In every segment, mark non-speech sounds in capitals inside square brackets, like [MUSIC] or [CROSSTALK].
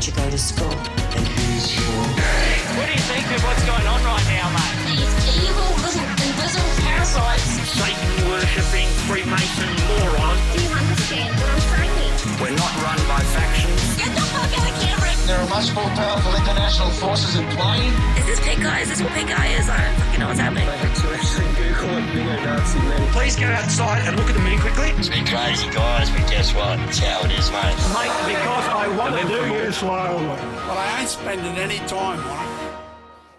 teacher go to school. and who's for? What do you think of what's going on right now, mate? These evil little invisible parasites. Satan worshipping Freemason moron. There are much more powerful international forces in play. Is this pink eye? Is this what pink eye is? I don't fucking know what's happening. Please go outside and look at the moon quickly. It's been crazy, guys, but guess what? It's how it is, mate. Mate, because I want to do you slowly. But I ain't spending any time on it.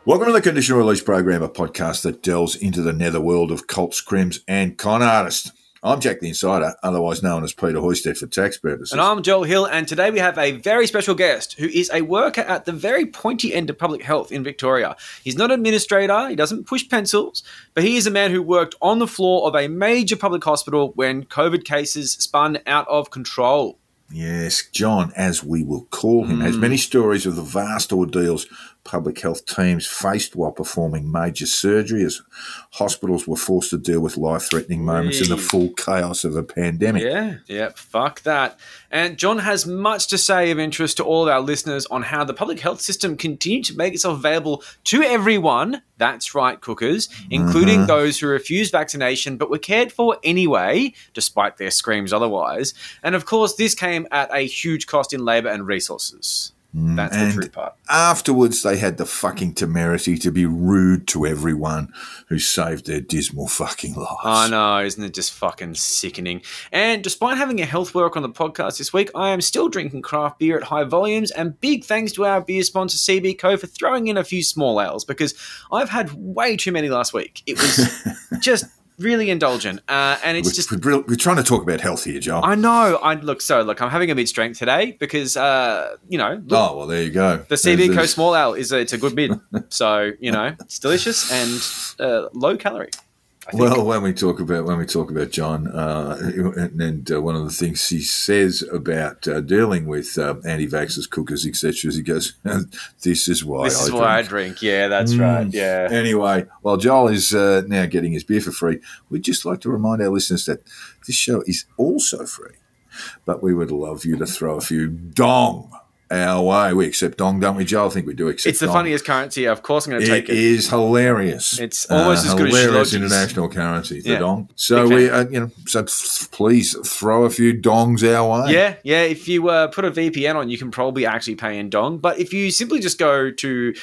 Welcome to the Conditional Release Program, a podcast that delves into the netherworld of cult scrims and con artists. I'm Jack the Insider, otherwise known as Peter Hoysted for tax purposes. And I'm Joel Hill, and today we have a very special guest who is a worker at the very pointy end of public health in Victoria. He's not an administrator, he doesn't push pencils, but he is a man who worked on the floor of a major public hospital when COVID cases spun out of control. Yes, John, as we will call him, has mm. many stories of the vast ordeals public health teams faced while performing major surgery as hospitals were forced to deal with life threatening moments in the full chaos of a pandemic. Yeah, yeah, fuck that. And John has much to say of interest to all of our listeners on how the public health system continued to make itself available to everyone. That's right, cookers, including mm-hmm. those who refused vaccination but were cared for anyway, despite their screams otherwise. And of course, this came at a huge cost in labour and resources. Mm, That's the and true part. Afterwards, they had the fucking temerity to be rude to everyone who saved their dismal fucking lives. I know, isn't it just fucking sickening? And despite having a health work on the podcast this week, I am still drinking craft beer at high volumes. And big thanks to our beer sponsor CB Co for throwing in a few small ales because I've had way too many last week. It was [LAUGHS] just really indulgent, uh, and it's We're, just. we're, we're trying to talk about health here, Joel. I know. I look so look. I'm having a mid strength today because uh, you know look, oh, well, there you go. the CB Co small ale is a, it's a good mid. [LAUGHS] so you know it's delicious and uh, low calorie. Well, when we talk about when we talk about John, uh, and, and uh, one of the things he says about uh, dealing with uh, anti-vaxxers, cookers, etc., is he goes, [LAUGHS] "This is why this I is why I drink." drink. Yeah, that's Mm. right. Yeah. Anyway, while Joel is uh, now getting his beer for free, we'd just like to remind our listeners that this show is also free. But we would love you to throw a few dong our way. We accept dong, don't we, Joe? I think we do accept It's the dong. funniest currency. Of course, I'm going to take It it. is hilarious. Uh, It's almost as good as hilarious Shilogis. international currency. The Yeah. dong. So Big we, uh, you know, so please throw a few dongs our way. Yeah, yeah. If you uh, put a VPN on, you can probably actually pay in Dong. But if you simply just go to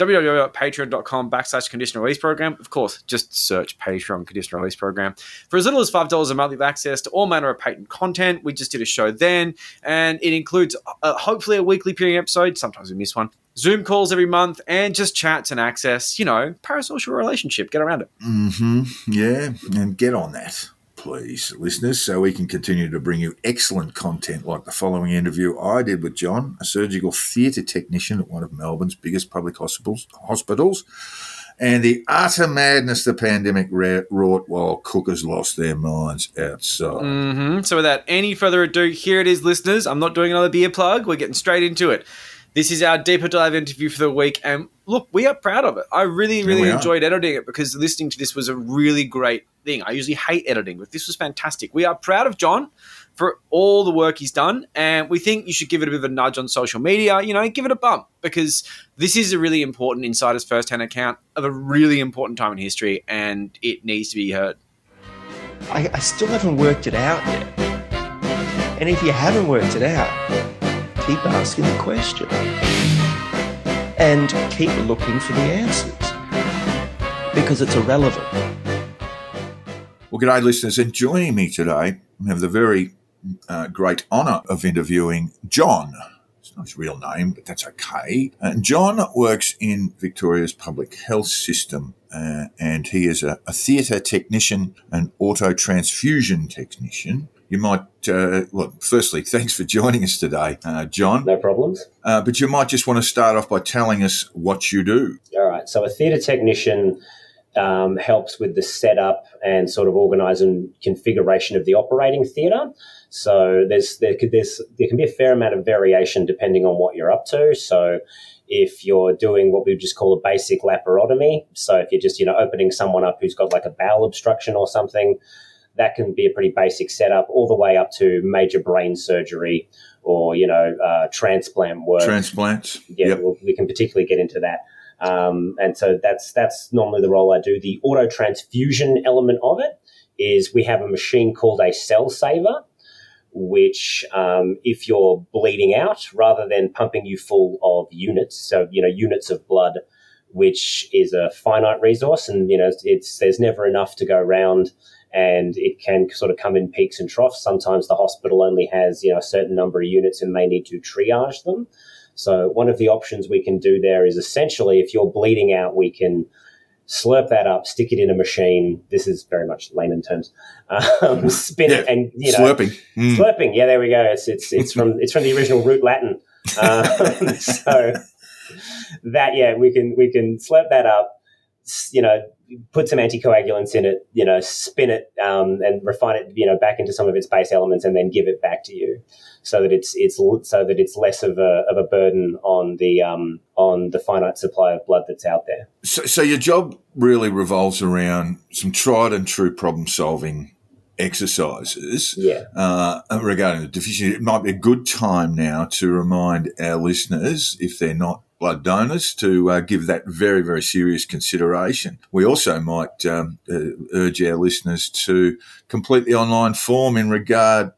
www.patreon.com backslash conditional release program, of course, just search Patreon conditional release program. For as little as $5 a month, you have access to all manner of patent content. We just did a show then, and it includes uh, hopefully a weekly premium episode. Sometimes we miss one. Zoom calls every month and just chats and access, you know, parasocial relationship. Get around it. Mm hmm Yeah, and get on that, please, listeners, so we can continue to bring you excellent content like the following interview I did with John, a surgical theatre technician at one of Melbourne's biggest public hospitals, hospitals and the utter madness the pandemic wrought while cookers lost their minds outside. hmm So, without any further ado, here it is, listeners. I'm not doing another beer plug. We're getting straight into it. This is our deeper dive interview for the week, and look, we are proud of it. I really, really we are. enjoyed editing it because listening to this was a really great thing. I usually hate editing, but this was fantastic. We are proud of John for all the work he's done, and we think you should give it a bit of a nudge on social media. You know, give it a bump because this is a really important insider's first-hand account of a really important time in history, and it needs to be heard. I, I still haven't worked it out yet. And if you haven't worked it out, keep asking the question. And keep looking for the answers. Because it's irrelevant. Well, good day, listeners, and joining me today, we have the very uh, great honour of interviewing John. It's not his real name, but that's okay. And John works in Victoria's public health system, uh, and he is a, a theatre technician and auto transfusion technician. You might, uh, well, firstly, thanks for joining us today, uh, John. No problems. Uh, but you might just want to start off by telling us what you do. All right. So a theatre technician um, helps with the setup and sort of organise and configuration of the operating theatre. So there's there could there's there can be a fair amount of variation depending on what you're up to. So if you're doing what we would just call a basic laparotomy, so if you're just you know opening someone up who's got like a bowel obstruction or something, that can be a pretty basic setup, all the way up to major brain surgery or you know uh, transplant work. Transplants. yeah, Yep. we'll, we can particularly get into that. Um, and so that's that's normally the role I do. The auto transfusion element of it is we have a machine called a cell saver, which um, if you're bleeding out, rather than pumping you full of units, so you know units of blood, which is a finite resource, and you know it's there's never enough to go around. And it can sort of come in peaks and troughs. Sometimes the hospital only has, you know, a certain number of units and may need to triage them. So one of the options we can do there is essentially if you're bleeding out, we can slurp that up, stick it in a machine. This is very much layman terms. Um, [LAUGHS] spin it and you know Slurping. Mm. slurping. Yeah, there we go. It's it's it's from it's from the original root Latin. Um, [LAUGHS] so that yeah, we can we can slurp that up. You know, put some anticoagulants in it. You know, spin it um, and refine it. You know, back into some of its base elements, and then give it back to you, so that it's it's so that it's less of a of a burden on the um, on the finite supply of blood that's out there. So, so your job really revolves around some tried and true problem solving exercises Yeah. uh, regarding the deficiency. It might be a good time now to remind our listeners, if they're not blood donors, to uh, give that very, very serious consideration. We also might um, uh, urge our listeners to complete the online form in regard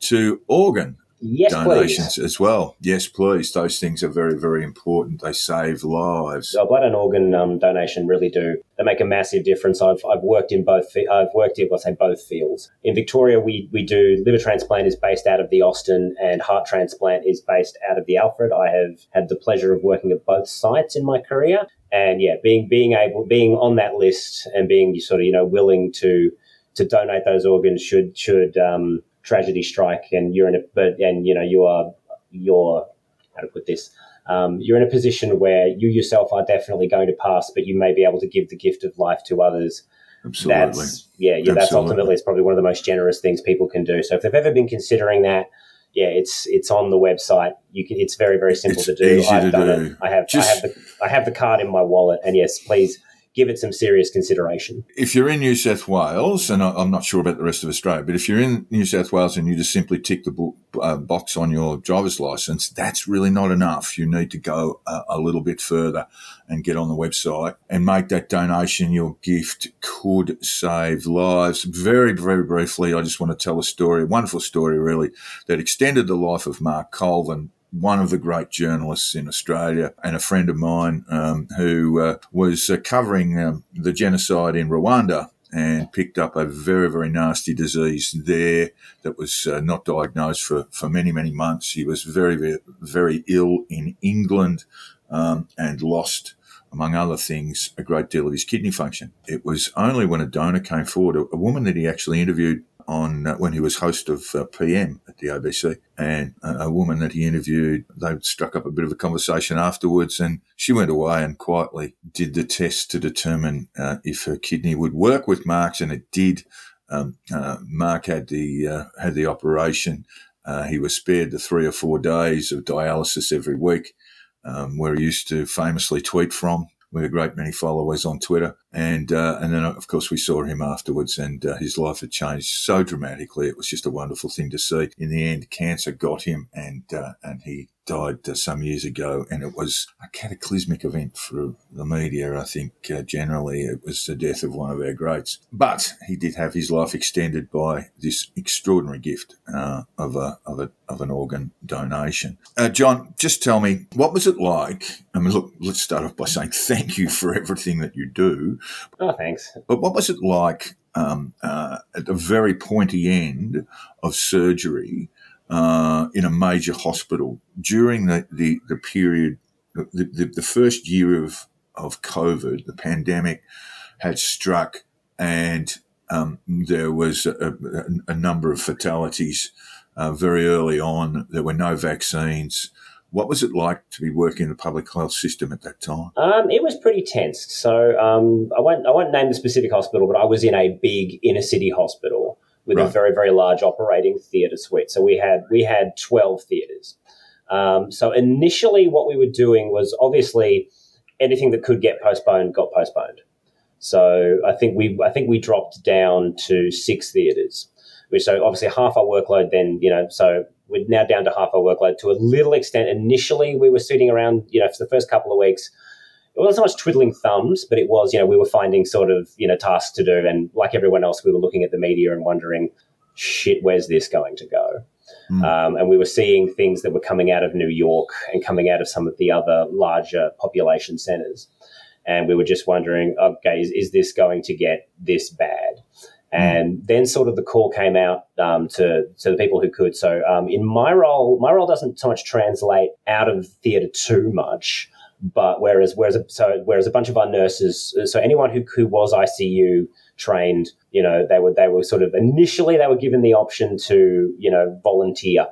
to organ Yes, donations please. as well. Yes, please. Those things are very, very important. They save lives. So blood and organ um, donation really do. They make a massive difference. I've, I've worked in both. I've worked in, let's say, both fields. In Victoria, we we do liver transplant is based out of the Austin, and heart transplant is based out of the Alfred. I have had the pleasure of working at both sites in my career, and yeah, being being able being on that list and being sort of you know willing to to donate those organs should should um, tragedy strike and you're in a but and you know you are you're how to put this um, you're in a position where you yourself are definitely going to pass, but you may be able to give the gift of life to others. Absolutely. That's yeah, yeah. That's ultimately it's probably one of the most generous things people can do. So if they've ever been considering that, yeah, it's it's on the website. You can. It's very very simple It's to do. I've to done do. it. I have Just- I have the I have the card in my wallet, and yes, please give it some serious consideration. if you're in New South Wales, and I'm not sure about the rest of Australia, but if you're in New South Wales and you just simply tick the uh, box on your driver's license, that's really not enough. You need to go a, a little bit further and get on the website and make that donation. Your gift could save lives. Very, very briefly, I just want to tell a story, a wonderful story, really, that extended the life of Mark Colvin one of the great journalists in Australia and a friend of mine um, who uh, was uh, covering um, the genocide in Rwanda and picked up a very, very nasty disease there that was uh, not diagnosed for, for many, many months. He was very, very, very ill in England um, and lost, among other things, a great deal of his kidney function. It was only when a donor came forward, a, a woman that he actually interviewed on uh, when he was host of uh, PM at the ABC, and a woman that he interviewed. They struck up a bit of a conversation afterwards, and she went away and quietly did the test to determine uh, if her kidney would work with Mark's, and it did. Um, Mark had the had the operation. He was spared the three or four days of dialysis every week, um, where he used to famously tweet from with a great many followers on Twitter. And uh, and then of course we saw him afterwards, and uh, his life had changed so dramatically. It was just a wonderful thing to see. In the end, cancer got him, and uh, and he died uh, some years ago. And it was a cataclysmic event for the media. I think uh, generally it was the death of one of our greats. But he did have his life extended by this extraordinary gift uh, of a of a of an organ donation. Uh, John, just tell me what was it like? I mean, look, let's start off by saying thank you for everything that you do. Oh, thanks. But what was it like um, uh, at the very pointy end of surgery uh, in a major hospital during the, the, the period, the, the, the first year of, of COVID, the pandemic had struck and um, there was a, a, number of fatalities uh, very early on. There were no vaccines. What was it like to be working in the public health system at that time? Um, it was pretty tense. So um, I won't I won't name the specific hospital, but I was in a big inner city hospital with a very very large operating theatre suite. So we had we had twelve theatres. Um, so initially, what we were doing was obviously anything that could get postponed got postponed. So I think we I think we dropped down to six theatres, which so obviously half our workload. Then you know, so we're now down to half our workload to a little extent. Initially, we were sitting around, you know, for the first couple of weeks. It wasn't so much twiddling thumbs, but it was, you know, we were finding sort of, you know, tasks to do. And like everyone else, we were looking at the media and wondering, shit, where's this going to go? Um, and we were seeing things that were coming out of New York and coming out of some of the other larger population centers. And we were just wondering, okay, is, is this going to get this bad? And then sort of the call came out um, to, to the people who could. So um, in my role, my role doesn't so much translate out of theatre too much, but whereas whereas so whereas a bunch of our nurses, so anyone who, who was ICU trained, you know, they were they were sort of initially they were given the option to you know volunteer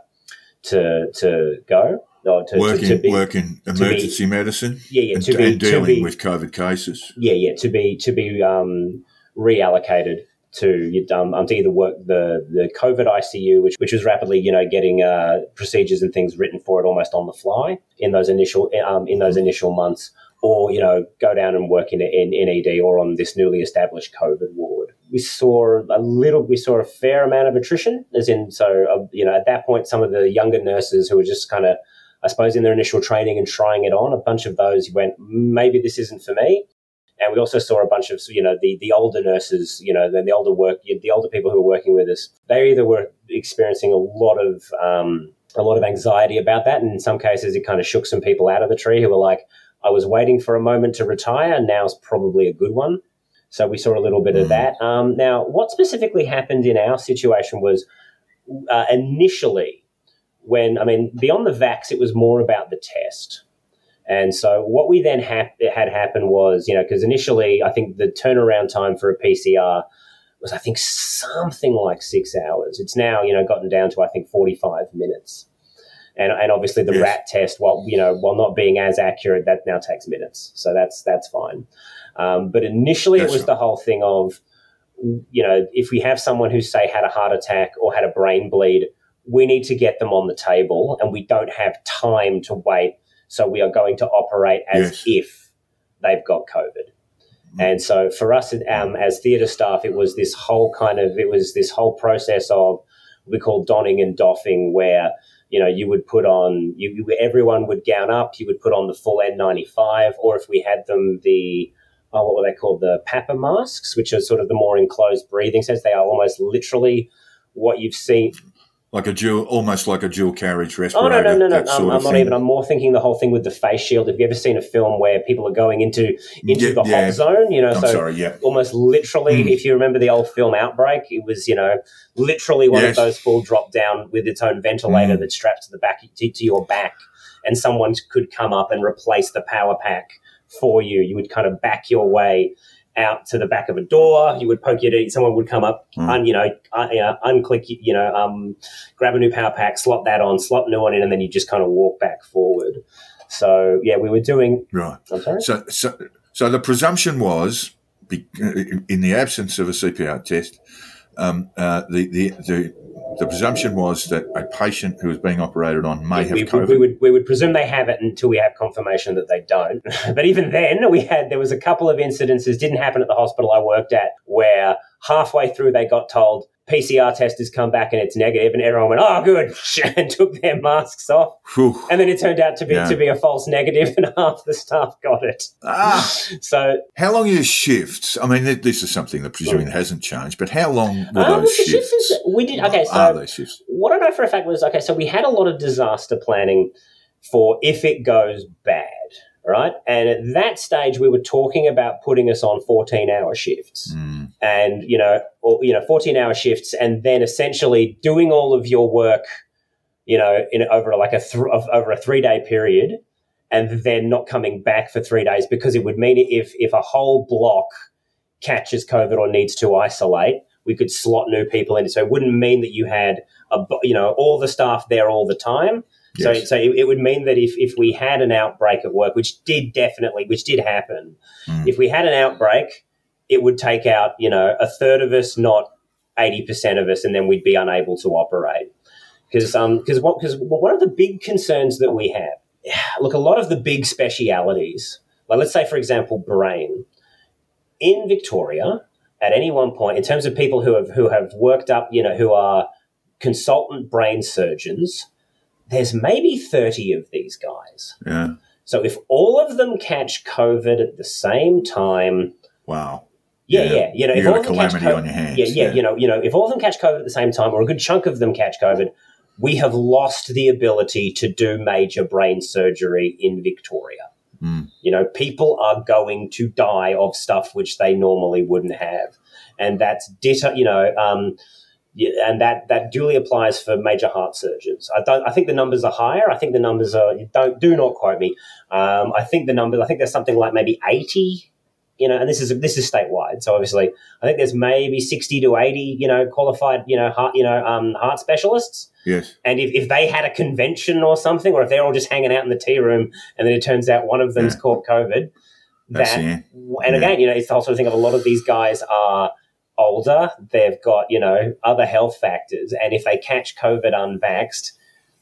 to to go or to, work, to, to in, be, work in emergency medicine Yeah, yeah, and, be- and to dealing be- with COVID cases. yeah, yeah, to be to be um, reallocated to um, um, to either work the the COVID ICU, which which was rapidly you know getting uh, procedures and things written for it almost on the fly in those initial um, in those initial months, or you know go down and work in in, ED or on this newly established COVID ward. We saw a little, we saw a fair amount of attrition, as in so uh, you know at that point some of the younger nurses who were just kind of I suppose in their initial training and trying it on, a bunch of those went, maybe this isn't for me. And we also saw a bunch of, you know, the, the older nurses, you know, the, the older work, the older people who were working with us. They either were experiencing a lot of, um, a lot of anxiety about that, and in some cases, it kind of shook some people out of the tree who were like, "I was waiting for a moment to retire, now's probably a good one." So we saw a little bit of that. Um, now, what specifically happened in our situation was uh, initially when I mean, beyond the vax, it was more about the test. And so what we then ha- had happen was, you know, because initially I think the turnaround time for a PCR was, I think, something like six hours. It's now, you know, gotten down to, I think, 45 minutes. And, and obviously the Yes. RAT test, while, you know, while not being as accurate, that now takes minutes. So that's, that's fine. Um, but initially it was the whole thing of, you know, if we have someone who, say, had a heart attack or had a brain bleed, we need to get them on the table and we don't have time to wait. So we are going to operate as Yes. if they've got COVID. And so for us um, as theatre staff, it was this whole kind of, it was this whole process of what we call donning and doffing where, you know, you would put on, you, you everyone would gown up, you would put on the full N95, or if we had them, the, oh, what were they called? The PAPR masks, which are sort of the more enclosed breathing sense. They are almost literally what you've seen. Like a dual, almost like a dual carriage respirator. Oh no no no no! that I'm, I'm not even. I'm more thinking the whole thing with the face shield. Have you ever seen a film where people are going into into Yeah, the yeah. hot zone? You know, I'm so sorry, yeah. almost literally. Mm. If you remember the old film Outbreak, it was you know literally one Yes. of those full drop down with its own ventilator Mm. that's strapped to the back to, to your back, and someone could come up and replace the power pack for you. You would kind of back your way out to the back of a door. You would poke your. Someone would come up, Mm. un, you know, un, you know, unclick, you know, um, grab a new power pack, slot that on, slot new one in, and then you just kind of walk back forward. So yeah, we were doing. Right. I'm sorry. So, so, so the presumption was, in the absence of a CPR test, um, uh, the, the, the, the presumption was that a patient who was being operated on may have we, COVID. we would we would presume they have it until we have confirmation that they don't. [LAUGHS] but even then, we had there was a couple of incidences didn't happen at the hospital I worked at where halfway through they got told PCR test has come back and it's negative, and everyone went, "Oh, good," [LAUGHS] and took their masks off. Whew. And then it turned out to be Yeah. to be a false negative, [LAUGHS] and half the staff got it. Ah, [LAUGHS] So how long are your shifts? I mean, this is something that presuming hasn't changed, but how long were um, those shifts? shift is we did okay. are So those shifts? what I know for a fact was okay. So we had a lot of disaster planning for if it goes bad, right? And at that stage, we were talking about putting us on fourteen-hour shifts, Mm, and you know, or, you know, fourteen-hour shifts, and then essentially doing all of your work, you know, in over like a th- over a three-day period, and then not coming back for three days because it would mean if if a whole block catches COVID or needs to isolate, we could slot new people in. So it wouldn't mean that you had a, you know all the staff there all the time. So, Yes. so it, would mean that if, if we had an outbreak at work, which did definitely, which did happen, Mm. if we had an outbreak, it would take out, you know, a third of us, not 80% of us, and then we'd be unable to operate. Because um, cause what, cause one of the big concerns that we have, [SIGHS] look, a lot of the big specialities, like let's say, for example, brain, in Victoria at any one point, in terms of people who have who have worked up, you know, who are consultant brain surgeons, there's maybe 30 of these guys. Yeah. So if all of them catch COVID at the same time, Wow. yeah, Yeah. yeah, you know, You if all a of them catch COVID, on your hands, yeah, yeah, yeah. you know, you know, if all of them catch COVID at the same time, or a good chunk of them catch COVID, we have lost the ability to do major brain surgery in Victoria. Mm. You know, people are going to die of stuff which they normally wouldn't have, and that's ditto. You know, um, yeah, and that that duly applies for major heart surgeons. I don't. I think the numbers are higher. I think the numbers are. Don't do not quote me. Um, I think the numbers. I think there's something like maybe eighty. You know, and this is this is statewide. So obviously, I think there's maybe sixty to eighty. You know, qualified. You know, heart. You know, um, heart specialists. Yes. And if, if they had a convention or something, or if they're all just hanging out in the tea room, and then it turns out one of them's Yeah. caught COVID, that and Yeah. again, you know, it's the whole sort of thing of a lot of these guys are older. They've got, you know, other health factors. And if they catch COVID unvaxxed,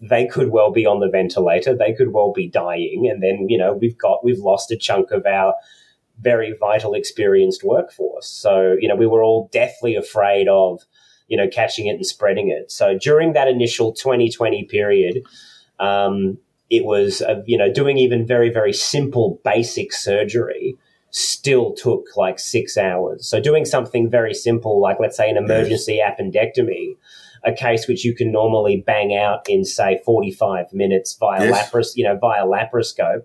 they could well be on the ventilator. They could well be dying. And then, you know, we've got, we've lost a chunk of our very vital, experienced workforce. So, you know, we were all deathly afraid of, you know, catching it and spreading it. So during that initial 2020 period, um, it was, uh, you know, doing even very, very simple basic surgery still took like six hours. So doing something very simple, like let's say an emergency appendectomy, a case which you can normally bang out in say 45 minutes via Yes. you know, via laparoscope,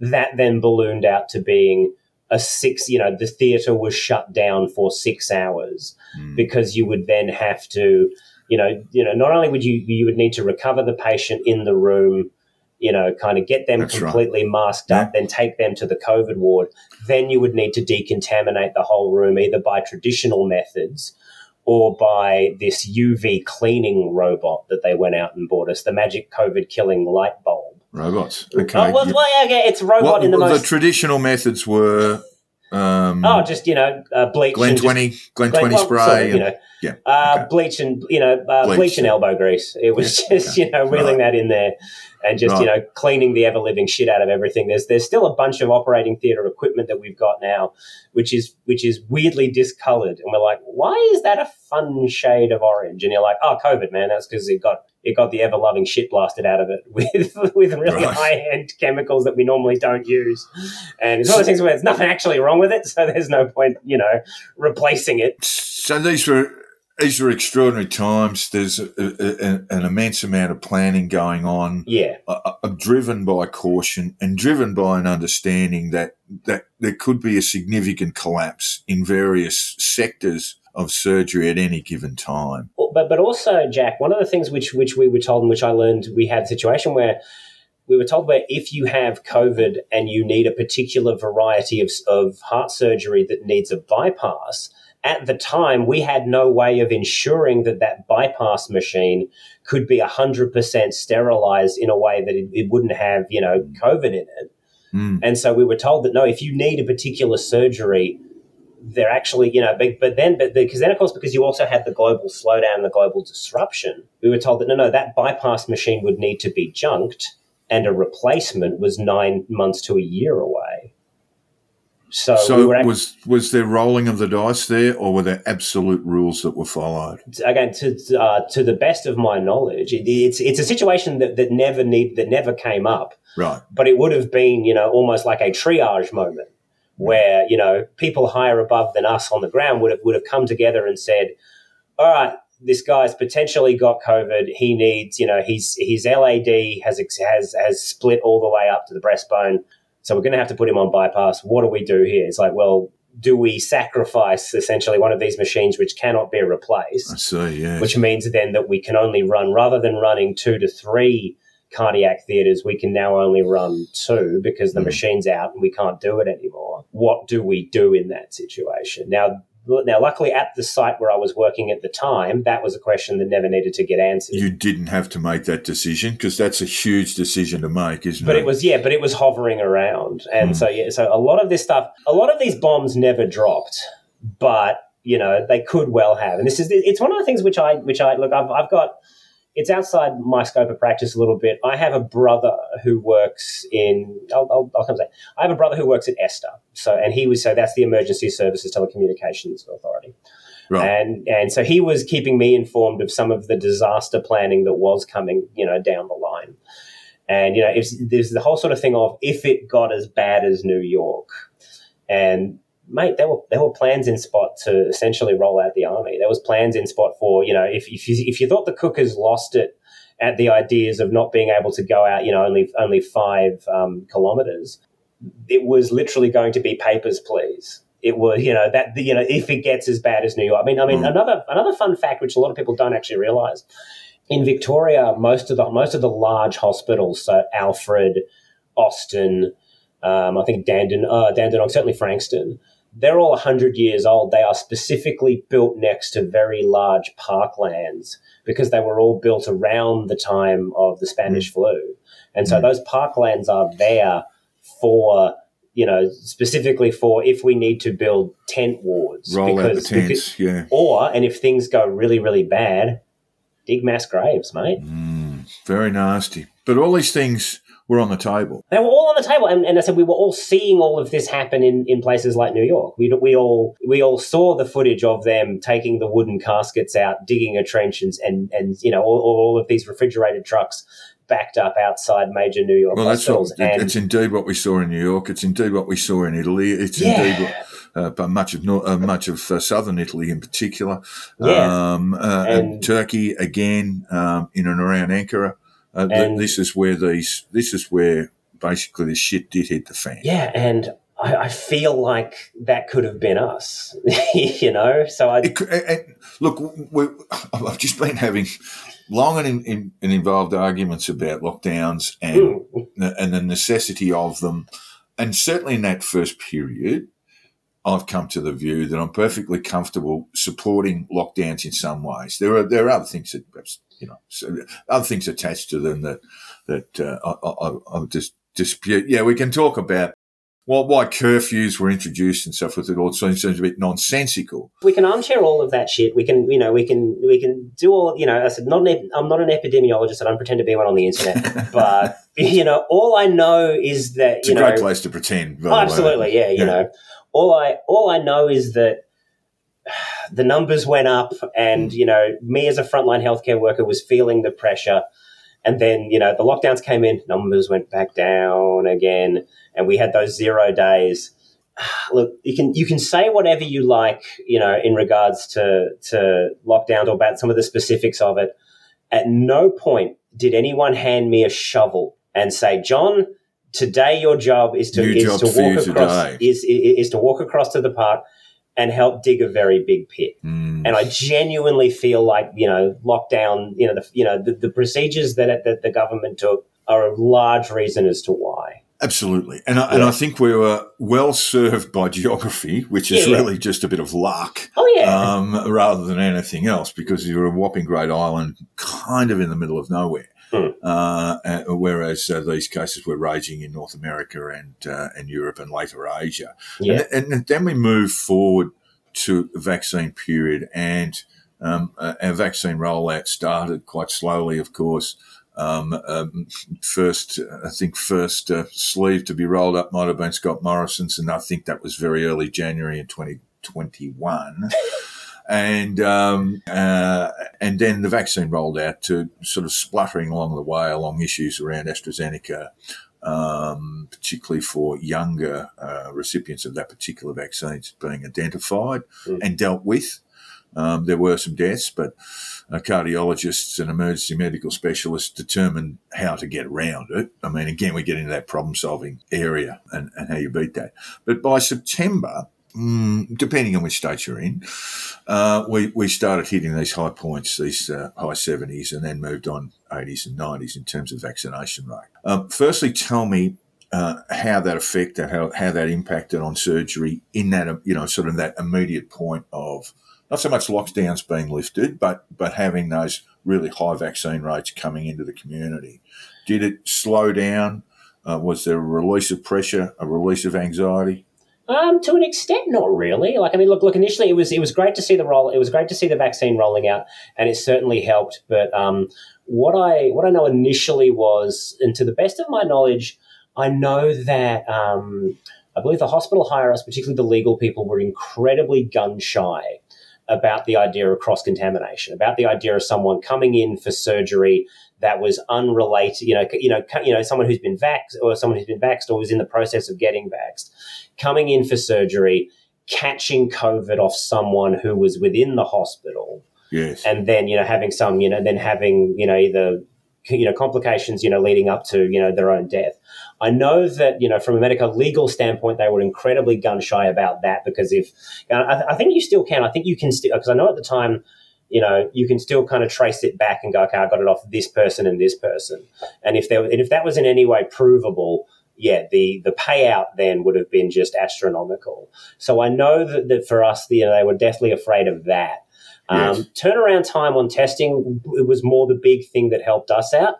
that then ballooned out to being a six, you know, the theater was shut down for six hours Mm. because you would then have to, you know, you know, not only would you you would need to recover the patient in the room, you know, kind of get them That's right. completely masked up, then take them to the COVID ward. Then you would need to decontaminate the whole room either by traditional methods or by this UV cleaning robot that they went out and bought us, the magic COVID killing light bulb. Robots. Okay. Oh, well, You- well, yeah, yeah, it's a robot what in the the traditional methods were um, oh, just you know, uh, bleach. Glen and just- twenty, Glen Glen- twenty well, spray. sort of, you know, yeah. uh, okay. bleach and you know uh, bleach, Bleach, and elbow grease. It was Yeah, just you know reeling that in there and just you know cleaning the ever living shit out of everything. There's there's still a bunch of operating theatre equipment that we've got now, which is which is weirdly discoloured, and we're like, why is that a fun shade of orange? And you're like, oh, COVID, man, that's because it got it got the ever loving shit blasted out of it [LAUGHS] with with really Right. high end chemicals that we normally don't use. And it's one of those things where there's nothing actually wrong with it, so there's no point, you know, replacing it. So these were these are extraordinary times. There's a, a, an immense amount of planning going on. Yeah. uh, uh, driven by caution and driven by an understanding that that there could be a significant collapse in various sectors of surgery at any given time. but but also Jack, one of the things which which we were told and which I learned, we had a situation where we were told where if you have COVID and you need a particular variety of, of heart surgery that needs a bypass, at the time we had no way of ensuring that that bypass machine could be 100% sterilized in a way that it, it wouldn't have, you know, COVID in it. Mm. And so we were told that no, if you need a particular surgery, they're actually, you know, but, but then, but because then, of course, because you also had the global slowdown the global disruption, we were told that no, no, that bypass machine would need to be junked and a replacement was nine months to a year away. So, So we act- was was there rolling of the dice there, or were there absolute rules that were followed? again to uh, to the best of my knowledge, it, it's it's a situation that, that never need that never came up. Right. but it would have been, you know, almost like a triage moment where, you know, people higher above than us on the ground would have, would have come together and said, all right, this guy's potentially got COVID. He needs, you know, his, his LAD has, has, has split all the way up to the breastbone. So we're going to have to put him on bypass. What do we do here? It's like, well, do we sacrifice essentially one of these machines which cannot be replaced? I see. Yeah. which means then that we can only run rather than running two to three cardiac theaters we can now only run two because the Mm. machine's out and we can't do it anymore what do we do in that situation now now luckily at the site where i was working at the time that was a question that never needed to get answered you didn't have to make that decision because that's a huge decision to make, isn't but it? But it was yeah but it was hovering around and Mm. so yeah so a lot of this stuff a lot of these bombs never dropped but you know they could well have and this is it's one of the things which i which i look i've, I've got it's outside my scope of practice a little bit. I have a brother who works in. I'll, I'll, I'll come say. I have a brother who works at ESTA. So, and he was so that's the Emergency Services Telecommunications Authority. Right. And and so he was keeping me informed of some of the disaster planning that was coming, you know, down the line. And you know, if, there's the whole sort of thing of if it got as bad as New York, and mate, there were there were plans in spot to essentially roll out the army. There was plans in spot for you know if if you, if you thought the Cookers lost it at the ideas of not being able to go out, you know, only only five um, kilometers, it was literally going to be papers, please. It was, you know, that you know, if it gets as bad as New York. I mean, I mean, Mm. another another fun fact which a lot of people don't actually realize in Victoria, most of the most of the large hospitals, so Alfred, Austin, um, I think Dandenong, uh, Dandenong, certainly Frankston, they're all 100 years old. They are specifically built next to very large parklands because they were all built around the time of the Spanish flu. And so Mm. those parklands are there for, you know, specifically for if we need to build tent wards. Roll out the because- tents. Yeah. or, and if things go really, really bad, dig mass graves, mate. Very nasty. But all these things were on the table. They were all on the table, and, and I said we were all seeing all of this happen in, in places like New York. We, we all we all saw the footage of them taking the wooden caskets out, digging a trench, and and, and you know all, all of these refrigerated trucks backed up outside major New York Well, that's what, hospitals. and it's indeed what we saw in New York. It's indeed what we saw in Italy. It's Yeah. indeed what, uh, but much of uh, much of uh, southern Italy in particular, Yeah. um, uh, and, And- Turkey again um, in and around Ankara. Uh, And- this is where these. This is where basically the shit did hit the fan. yeah, and I, I feel like that could have been us, [LAUGHS] you know. So I It, and look, we, [LAUGHS] I've just been having long and, in, in, and involved arguments about lockdowns and Mm. and the necessity of them, and certainly in that first period, I've come to the view that I'm perfectly comfortable supporting lockdowns in some ways. There are there are other things that perhaps you know so other things attached to them that that uh, I, I, I'll just dispute. Yeah, we can talk about. Well, why curfews were introduced and stuff with it all seems a bit nonsensical. we can armchair all of that shit. We can, you know, we can, we can do all, you know, I said, not an, ep- I'm not an epidemiologist. I don't pretend to be one on the internet, [LAUGHS] but you know, all I know is that, It's you a know, great place to pretend. Absolutely, yeah, you Yeah. know, all I, all I know is that the numbers went up and, Mm. you know, me as a frontline healthcare worker was feeling the pressure. And then, you know, the lockdowns came in, numbers went back down again, and we had those zero days. [SIGHS] Look, you can you can say whatever you like, you know, in regards to to lockdowns or about some of the specifics of it. At no point did anyone hand me a shovel and say, "John, today your job is to New is to walk across today." is, is is to walk across to the park and help dig a very big pit." Mm. And I genuinely feel like you know lockdown, you know, the you know the, the procedures that, that the government took are a large reason as to why. Absolutely. And I, and I think we were well served by geography, which is Yeah, yeah. really just a bit of luck Oh yeah, um, rather than anything else because you're a whopping great island kind of in the middle of nowhere. Hmm. Uh, uh, whereas uh, these cases were raging in North America and uh, and Europe and later Asia. yeah, And, and then we move forward to the vaccine period, and um, uh, our vaccine rollout started quite slowly, of course. Um, um, first, I think first uh, sleeve to be rolled up might have been Scott Morrison's, and I think that was very early January in 2021. [LAUGHS] and um, uh, and then the vaccine rolled out to sort of spluttering along the way along issues around AstraZeneca, um, particularly for younger uh, recipients of that particular vaccine being identified Mm. and dealt with. Um, there were some deaths, but uh, cardiologists and emergency medical specialists determined how to get around it. I mean, again, we get into that problem solving area and, and how you beat that. But by September, mm, depending on which state you're in, uh, we, we started hitting these high points, these uh, high 70s, and then moved on 80s and 90s in terms of vaccination rate. Um, firstly, tell me uh, how that affected, how, how that impacted on surgery in that, uh, you know, sort of that immediate point of not so much lockdowns being lifted, but but having those really high vaccine rates coming into the community. Did it slow down? Uh, was there a release of pressure, a release of anxiety? Um, to an extent, not really. Like, I mean, look, look. Initially, it was it was great to see the roll. It was great to see the vaccine rolling out, and it certainly helped. But um, what I what I know initially was, and to the best of my knowledge, I know that um, I believe the hospital ups, particularly the legal people, were incredibly gun shy about the idea of cross contamination, about the idea of someone coming in for surgery that was unrelated, you know, you know, you know, someone who's been vaxxed or someone who's been vaxxed or was in the process of getting vaxxed, coming in for surgery, catching COVID off someone who was within the hospital, Yes. and then you know having some, you know, then having you know either you know complications, you know, leading up to you know their own death. I know that you know from a medical legal standpoint, they were incredibly gun shy about that because if I, I think you still can, I think you can still because I know at the time you know, you can still kind of trace it back and go, okay, I got it off this person and this person. And if there, and if that was in any way provable, yeah, the the payout then would have been just astronomical. So I know that, that for us, you know, they were definitely afraid of that. Um, Yes. turnaround time on testing it was more the big thing that helped us out.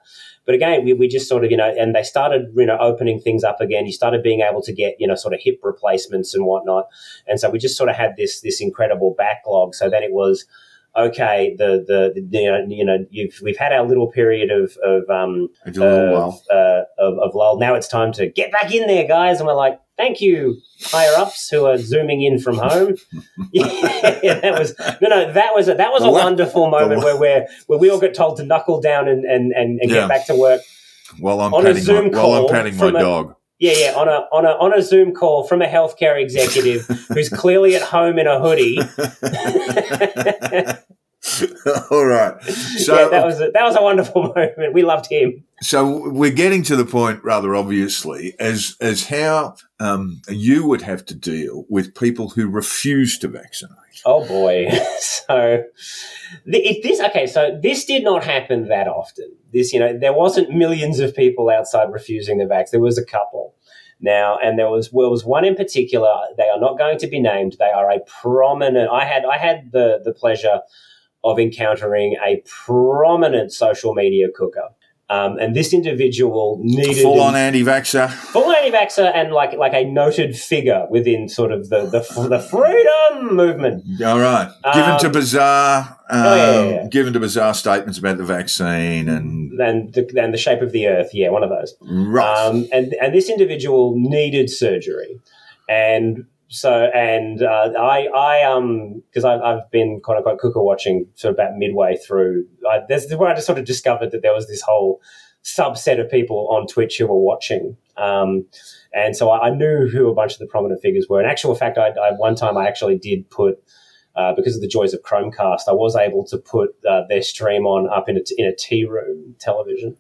But again, we, we just sort of, you know, and they started, you know, opening things up again. You started being able to get, you know, sort of hip replacements and whatnot. And so we just sort of had this this incredible backlog. So then it was, okay, the the, the you know, you know you've we've had our little period of of um a of, uh, of, of lull. Now it's time to get back in there, guys. And we're like, thank you, higher ups who are zooming in from home. [LAUGHS] yeah, that was no, no, that was a, that was The a la- wonderful moment la- where where where we all got told to knuckle down and and and, and Yeah. get back to work. While I'm on a patting my, Zoom while I'm patting my from a- dog. Yeah, yeah, on a on a on a Zoom call from a healthcare executive who's clearly at home in a hoodie. [LAUGHS] All right. So yeah, that was a, that was a wonderful [LAUGHS] moment. We loved him. So we're getting to the point, rather obviously, as as how um, you would have to deal with people who refuse to vaccinate. Oh boy. [LAUGHS] so if this okay, so this did not happen that often. This, you know, there wasn't millions of people outside refusing the vax. There was a couple. Now, and there was well, was one in particular. They are not going to be named. They are a prominent. I had I had the the pleasure of encountering a prominent social media cooker. Um, and this individual needed Full on anti-vaxxer. full anti-vaxxer and like like a noted figure within sort of the the, the freedom movement. All right. Given Um, to bizarre, um, oh, yeah, yeah, yeah. given to bizarre statements about the vaccine and and the, and the shape of the earth. Yeah, one of those. right. Um, and and this individual needed surgery, and so and uh, I I um because I've, been quote unquote cooker watching sort of about midway through. I, there's where I just sort of discovered that there was this whole subset of people on Twitch who were watching. Um, and so I, I knew who a bunch of the prominent figures were. In actual fact, I, I one time I actually did put uh, because of the joys of Chromecast, I was able to put uh, their stream on up in a, in a tea room television.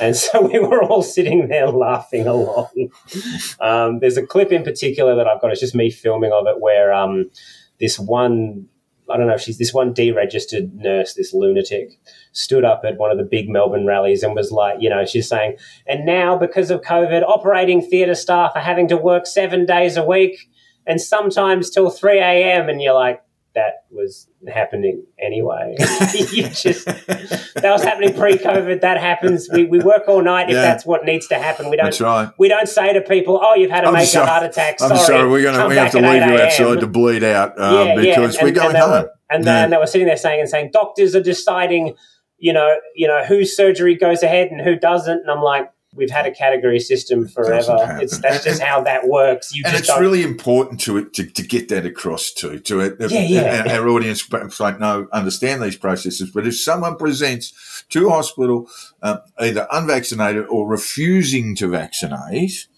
And so [LAUGHS] we were all sitting there laughing along. Um, there's a clip in particular that I've got. It's just me filming of it where um, this one, I don't know if she's this one deregistered nurse, this lunatic, stood up at one of the big Melbourne rallies and was like, you know, she's saying, and now because of COVID, operating theatre staff are having to work seven days a week and sometimes till 3 a.m. And you're like, that was happening anyway. [LAUGHS] you just that was happening pre-COVID. That happens. We, we work all night if that's what needs to happen. We don't That's right. we don't say to people, "Oh, you've had I'm make sorry. a heart attack." I'm Sorry, sorry, we're gonna come we have to leave you outside to bleed out um, because and- we're going and home. Were, and Yeah. then they were sitting there saying and saying, "Doctors are deciding, you know, you know, whose surgery goes ahead and who doesn't." And I'm like, "We've had a category system forever. It's that's just how that works. You and it's don't." really important to it to, to get that across to to it. Yeah, yeah. Our, our audience perhaps don't understand these processes, but if someone presents to a hospital um, either unvaccinated or refusing to vaccinate.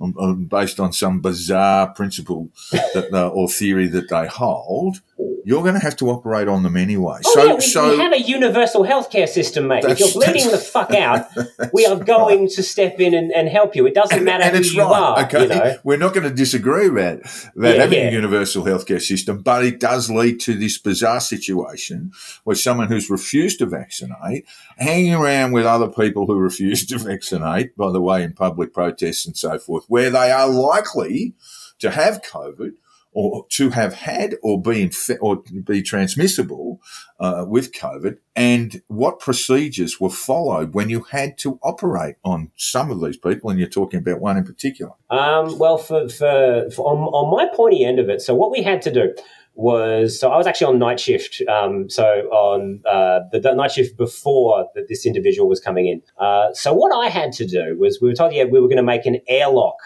Um, um, based on some bizarre principle that, uh, or theory that they hold, you're going to have to operate on them anyway. Oh, so, yeah, we, so we have a universal healthcare system, mate. If you're bleeding the fuck out, [LAUGHS] we are going to step in and, and help you. It doesn't matter and who you right. are. okay, You know? we're not going to disagree about about Yeah, having yeah. a universal healthcare system, but it does lead to this bizarre situation where someone who's refused to vaccinate, hanging around with other people who refuse to [LAUGHS] vaccinate, by the way, in public protests and so forth, where they are likely to have COVID. Or to have had or be infe- or be transmissible uh, with COVID, and what procedures were followed when you had to operate on some of these people, and you're talking about one in particular. Um, well, for, for, for on, on my pointy end of it, so what we had to do was so I was actually on night shift. Um, so on uh, the, the night shift before that this individual was coming in. Uh, so what I had to do was we were told yeah we were going to make an airlock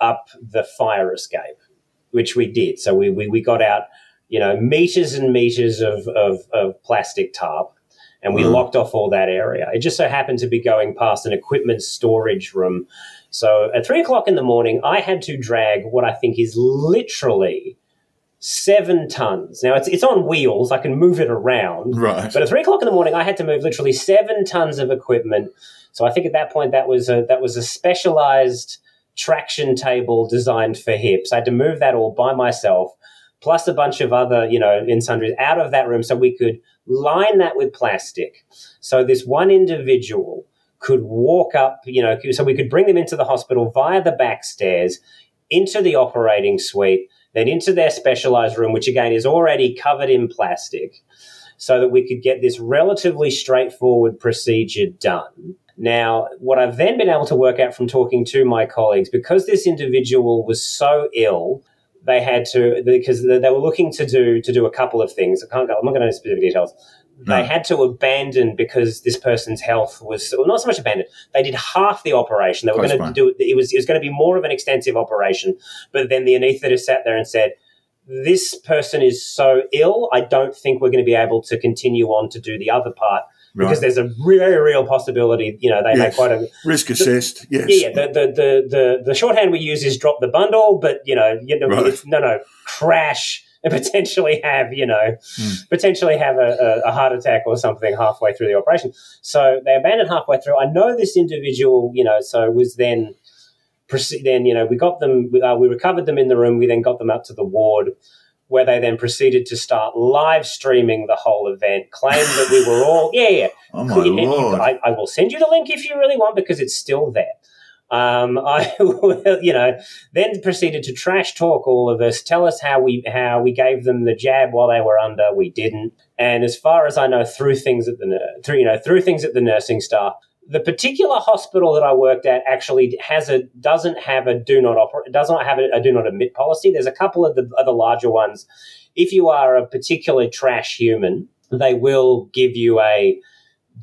up the fire escape, which we did. So we we, we got out you know meters and meters of of, of plastic tarp. And we Mm. locked off all that area. It just so happened to be going past an equipment storage room. So at three o'clock in the morning, I had to drag what I think is literally seven tons. Now it's it's on wheels. I can move it around. Right. But at three o'clock in the morning, I had to move literally seven tons of equipment. So I think at that point that was a that was a specialized traction table designed for hips. I had to move that all by myself, plus a bunch of other, you know, in sundries out of that room so we could line that with plastic. So this one individual could walk up, you know, so we could bring them into the hospital via the back stairs into the operating suite, then into their specialized room, which again is already covered in plastic, so that we could get this relatively straightforward procedure done. Now, what I've then been able to work out from talking to my colleagues, because this individual was so ill, they had to because they were looking to do to do a couple of things. I can't go. I'm not going to into specific details. They had to abandon because this person's health was well, not so much abandoned. They did half the operation. They were going to do it. It was it was going to be more of an extensive operation. But then the anaesthetist sat there and said, "This person is so ill. I don't think we're going to be able to continue on to do the other part because Right. there's a very real possibility. You know, they Yes. make quite a Risk assessed, yes. yeah, yeah. The, the, the, the, the shorthand we use is drop the bundle, but you know, you know, Right. it's, no, no, crash and [LAUGHS] potentially have, you know, Hmm. potentially have a, a, heart attack or something halfway through the operation. So they abandoned halfway through. I know this individual, you know, so was then, proceed, then, you know, we got them, uh, we recovered them in the room. We then got them up to the ward where they then proceeded to start live streaming the whole event, claimed that we were all, yeah, yeah. [LAUGHS] Oh my you- lord! I, I will send you the link if you really want because it's still there. Um, [LAUGHS] I will, you know, then proceeded to trash talk all of us, tell us how we how we gave them the jab while they were under, we didn't, and as far as I know, threw things at the through you know threw things at the nursing staff. The particular hospital that I worked at actually has a doesn't have a do not operate does not have a, a do not admit policy. There's a couple of the other larger ones. If you are a particular trash human, they will give you a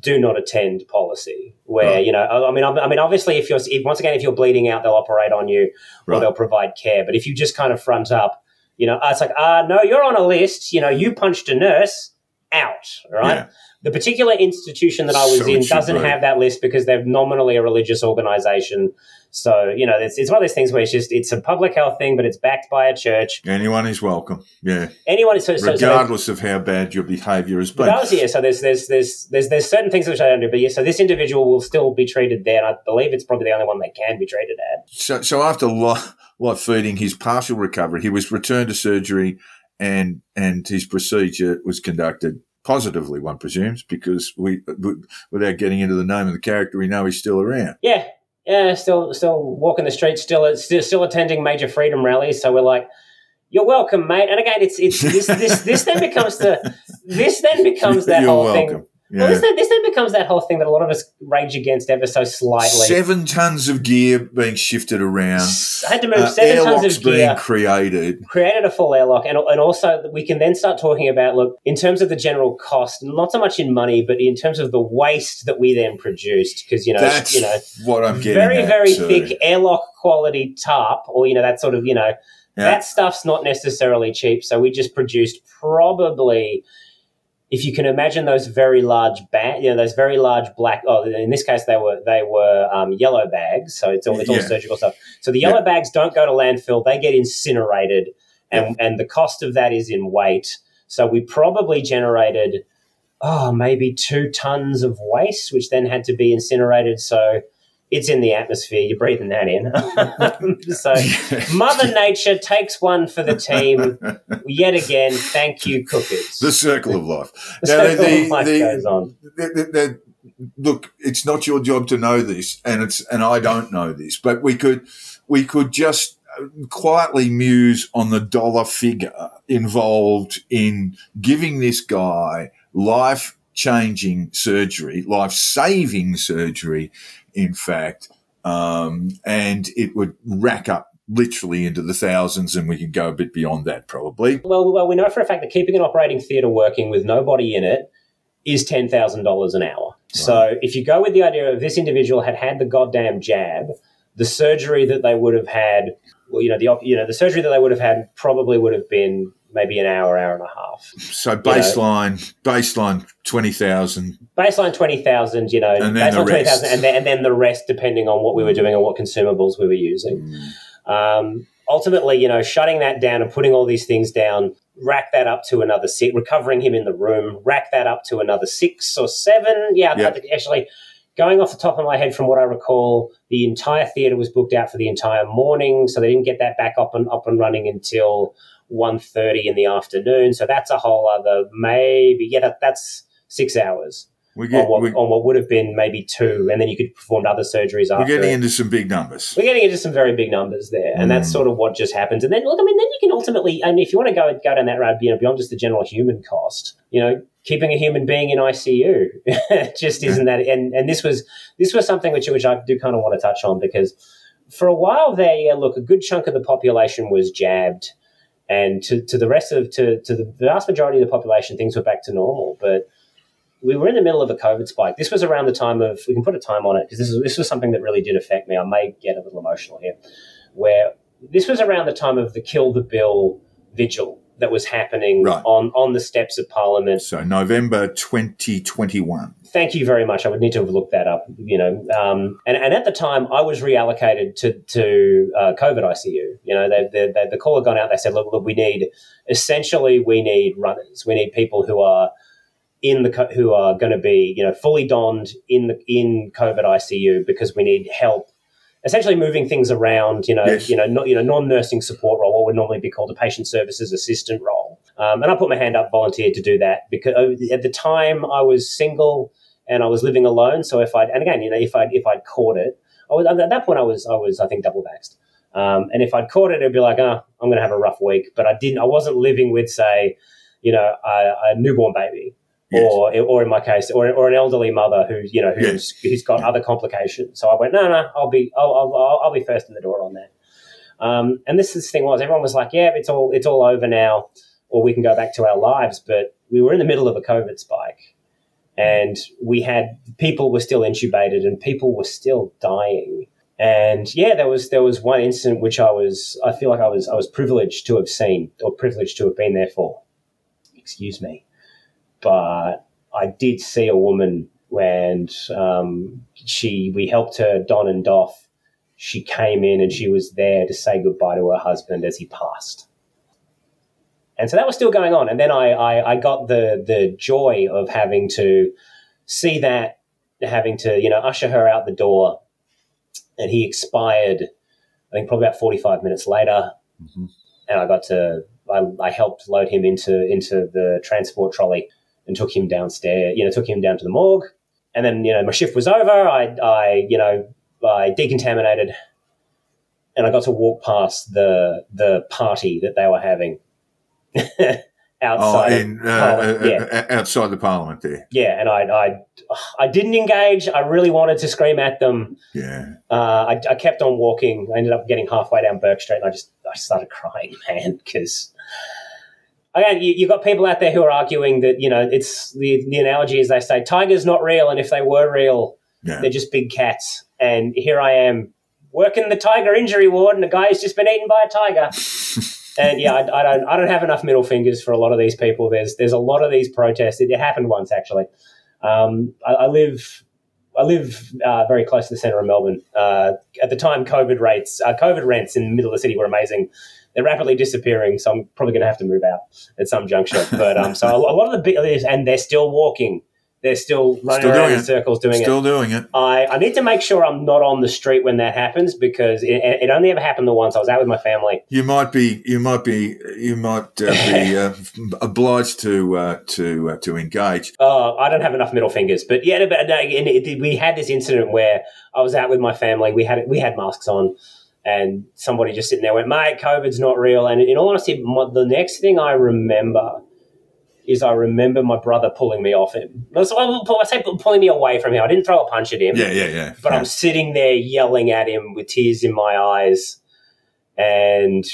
do not attend policy where Right. you know I mean I mean obviously if you're if, once again if you're bleeding out they'll operate on you or they'll provide care but if you just kind of front up you know it's like uh no you're on a list you know you punched a nurse out right Yeah. the particular institution that I was So in doesn't have that list because they're nominally a religious organization so you know it's, it's one of those things where it's just it's a public health thing but it's backed by a church Anyone is welcome. Yeah, anyone so, so, so regardless of how bad your behaviour has been. Regardless, yeah. So there's there's there's there's there's certain things which I don't do, but yeah. So this individual will still be treated there, and I believe it's probably the only one they can be treated at. So, so after live, live feeding, his partial recovery, he was returned to surgery, and and his procedure was conducted positively. One presumes because we, without getting into the name of the character, we know he's still around. Yeah, yeah. Still still walking the streets, still still still attending major freedom rallies. So we're like. You're welcome, mate. And again, it's it's this this this then becomes the this then becomes that [LAUGHS] You're whole welcome. thing. Well, Yeah. this then, this then becomes that whole thing that a lot of us rage against ever so slightly. Seven tons of gear being shifted around. I had to move Uh, seven tons of gear. airlocks being created. created a full airlock and, and also we can then start talking about look in terms of the general cost not so much in money but in terms of the waste that we then produced because you know That's you know what I'm getting very at, very too. thick airlock quality tarp or you know that sort of you know Yeah. that stuff's not necessarily cheap so we just produced probably if you can imagine those very large bag, you know, those very large black. Oh, in this case, they were they were um, yellow bags, so it's all it's all Yeah. surgical stuff. So the yellow Yeah. bags don't go to landfill; they get incinerated, and and the cost of that is in weight. So we probably generated, oh, maybe two tons of waste, which then had to be incinerated. So it's in the atmosphere; you're breathing that in. [LAUGHS] so Mother [LAUGHS] Nature takes one for the team [LAUGHS] yet again. Thank you, cookers. the circle of life. The Now, circle the- of life the- goes on. the- the- the- look, it's not your job to know this, and it's and I don't know this, but we could we could just quietly muse on the dollar figure involved in giving this guy life changing surgery, life saving surgery, in fact, um, and it would rack up literally into the thousands, and we could go a bit beyond that probably. Well, well, we know for a fact that keeping an operating theatre working with nobody in it is ten thousand dollars an hour. So if you go with the idea of this individual had had the goddamn jab, the surgery that they would have had, well, you know, the you know the surgery that they would have had probably would have been maybe an hour, hour and a half. So baseline, baseline twenty thousand. Baseline twenty thousand, you know, And then the baseline twenty rest. thousand, and then the rest depending on what we were doing and what consumables we were using. Mm. Um, ultimately, you know, shutting that down and putting all these things down, rack that up to another six, recovering him in the room, rack that up to another six or seven. Yeah, think actually, going off the top of my head, from what I recall, the entire theatre was booked out for the entire morning, so they didn't get that back up and up and running until 1.30 in the afternoon. So that's a whole other maybe yeah, that, that's six hours We on what, we, on what would have been maybe two, and then you could perform other surgeries we're getting it. into some big numbers. We're getting into some very big numbers there, and that's Mm. sort of what just happens. And then, look, I mean, then you can ultimately, I mean, if you want to go go down that road, you know, beyond just the general human cost, you know, keeping a human being in ICU [LAUGHS] just isn't that. And and this was this was something which which I do kind of want to touch on because for a while there, yeah, look, a good chunk of the population was jabbed, and to, to the rest of to to the vast majority of the population, things were back to normal, but. We were in the middle of a COVID spike. This was around the time of we can put a time on it because this is this was something that really did affect me. I may get a little emotional here, where this was around the time of the kill the bill vigil that was happening Right. on on the steps of Parliament. So November twenty twenty one. Thank you very much. I would need to have looked that up. You know, um, and and at the time I was reallocated to to uh, COVID ICU. You know, they, they, they, the call had gone out. They said, look, look, we need essentially we need runners. We need people who are in the who are going to be you know fully donned in the in COVID ICU because we need help. Essentially, moving things around, you know, Yes. you know, not, you know, non-nursing support role, what would normally be called a patient services assistant role. Um, and I put my hand up, volunteered to do that because uh, at the time I was single and I was living alone. So if I'd, and again, you know, if I if I'd caught it, I was, at that point I was I was I think double vaxxed. Um, and if I'd caught it, it'd be like, oh, I'm going to have a rough week. But I didn't. I wasn't living with, say, you know, a, a newborn baby, Yes. or or in my case, or, or an elderly mother who you know who's who's got other complications. So I went, no, no, I'll be I'll, I'll, I'll- be first in the door on that. Um, and this is the thing was everyone was like, yeah, it's all it's all over now, or we can go back to our lives. But we were in the middle of a COVID spike, and we had people were still intubated and people were still dying. And yeah, there was there was one incident which I was I feel like I was I was privileged to have seen or privileged to have been there for. Excuse me, but I did see a woman and um, she we helped her don and doff. She came in and she was there to say goodbye to her husband as he passed. And so that was still going on. And then I, I, I got the the joy of having to see that, having to, you know, usher her out the door. And he expired, I think probably about 45 minutes later. Mhm. And I got to, I, I helped load him into, into the transport trolley and took him downstairs, you know, took him down to the morgue. And then, you know, my shift was over. I, I you know, I decontaminated and I got to walk past the, the party that they were having [LAUGHS] Oh, outside. of in, uh, uh, yeah. uh, outside the parliament there. Yeah, and I, I, I didn't engage. I really wanted to scream at them. Yeah. Uh, I, I kept on walking. I ended up getting halfway down Bourke Street, and I just I started crying, [LAUGHS] man, because again, you, you got people out there who are arguing that you know it's the the analogy is they say tigers not real, and if they were real, Yeah. they're just big cats. And here I am working the tiger injury ward, and a guy has just been eaten by a tiger. [LAUGHS] and yeah, I, I don't I don't have enough middle fingers for a lot of these people. There's there's a lot of these protests. It, it happened once actually. Um, I, I live I live uh, very close to the centre of Melbourne. Uh, at the time, COVID rates, uh, COVID rents in the middle of the city were amazing. They're rapidly disappearing, so I'm probably going to have to move out at some juncture. But um, so a, lot of the big, and they're still walking. They're still running Still around in circles doing it. Still doing it. I, I need to make sure I'm not on the street when that happens because it, it only ever happened the once. I was out with my family. You might be. You might be. You might uh, be [LAUGHS] uh, obliged to uh, to uh, to engage. Oh, I don't have enough middle fingers, but yeah, but no, it, we had this incident where I was out with my family. We had we had masks on, and somebody just sitting there went, "Mate, COVID's not real." And in all honesty, my, the next thing I remember is I remember my brother pulling me off him. So I, I say pulling me away from him. I didn't throw a punch at him. Yeah, yeah, yeah. But yeah. I'm sitting there yelling at him with tears in my eyes. And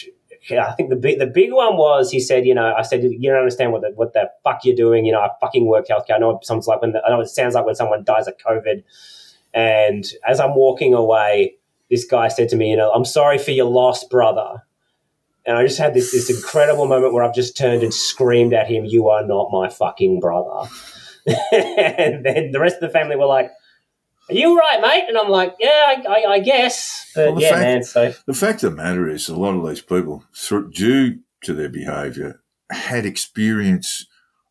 I think the big, the big one was he said, you know, I said, you don't understand what the, what the fuck you're doing. You know, I fucking work healthcare. I know it sounds like when the, I know it sounds like when someone dies of COVID. And as I'm walking away, this guy said to me, you know, I'm sorry for your loss, brother. And I just had this this incredible moment where I've just turned and screamed at him, "You are not my fucking brother." [LAUGHS] and then the rest of the family were like, "Are you right, mate?" And I'm like, "Yeah, I, I, I guess." But Well, yeah, fact- man. So The fact of the matter is, a lot of these people, due to their behaviour, had experience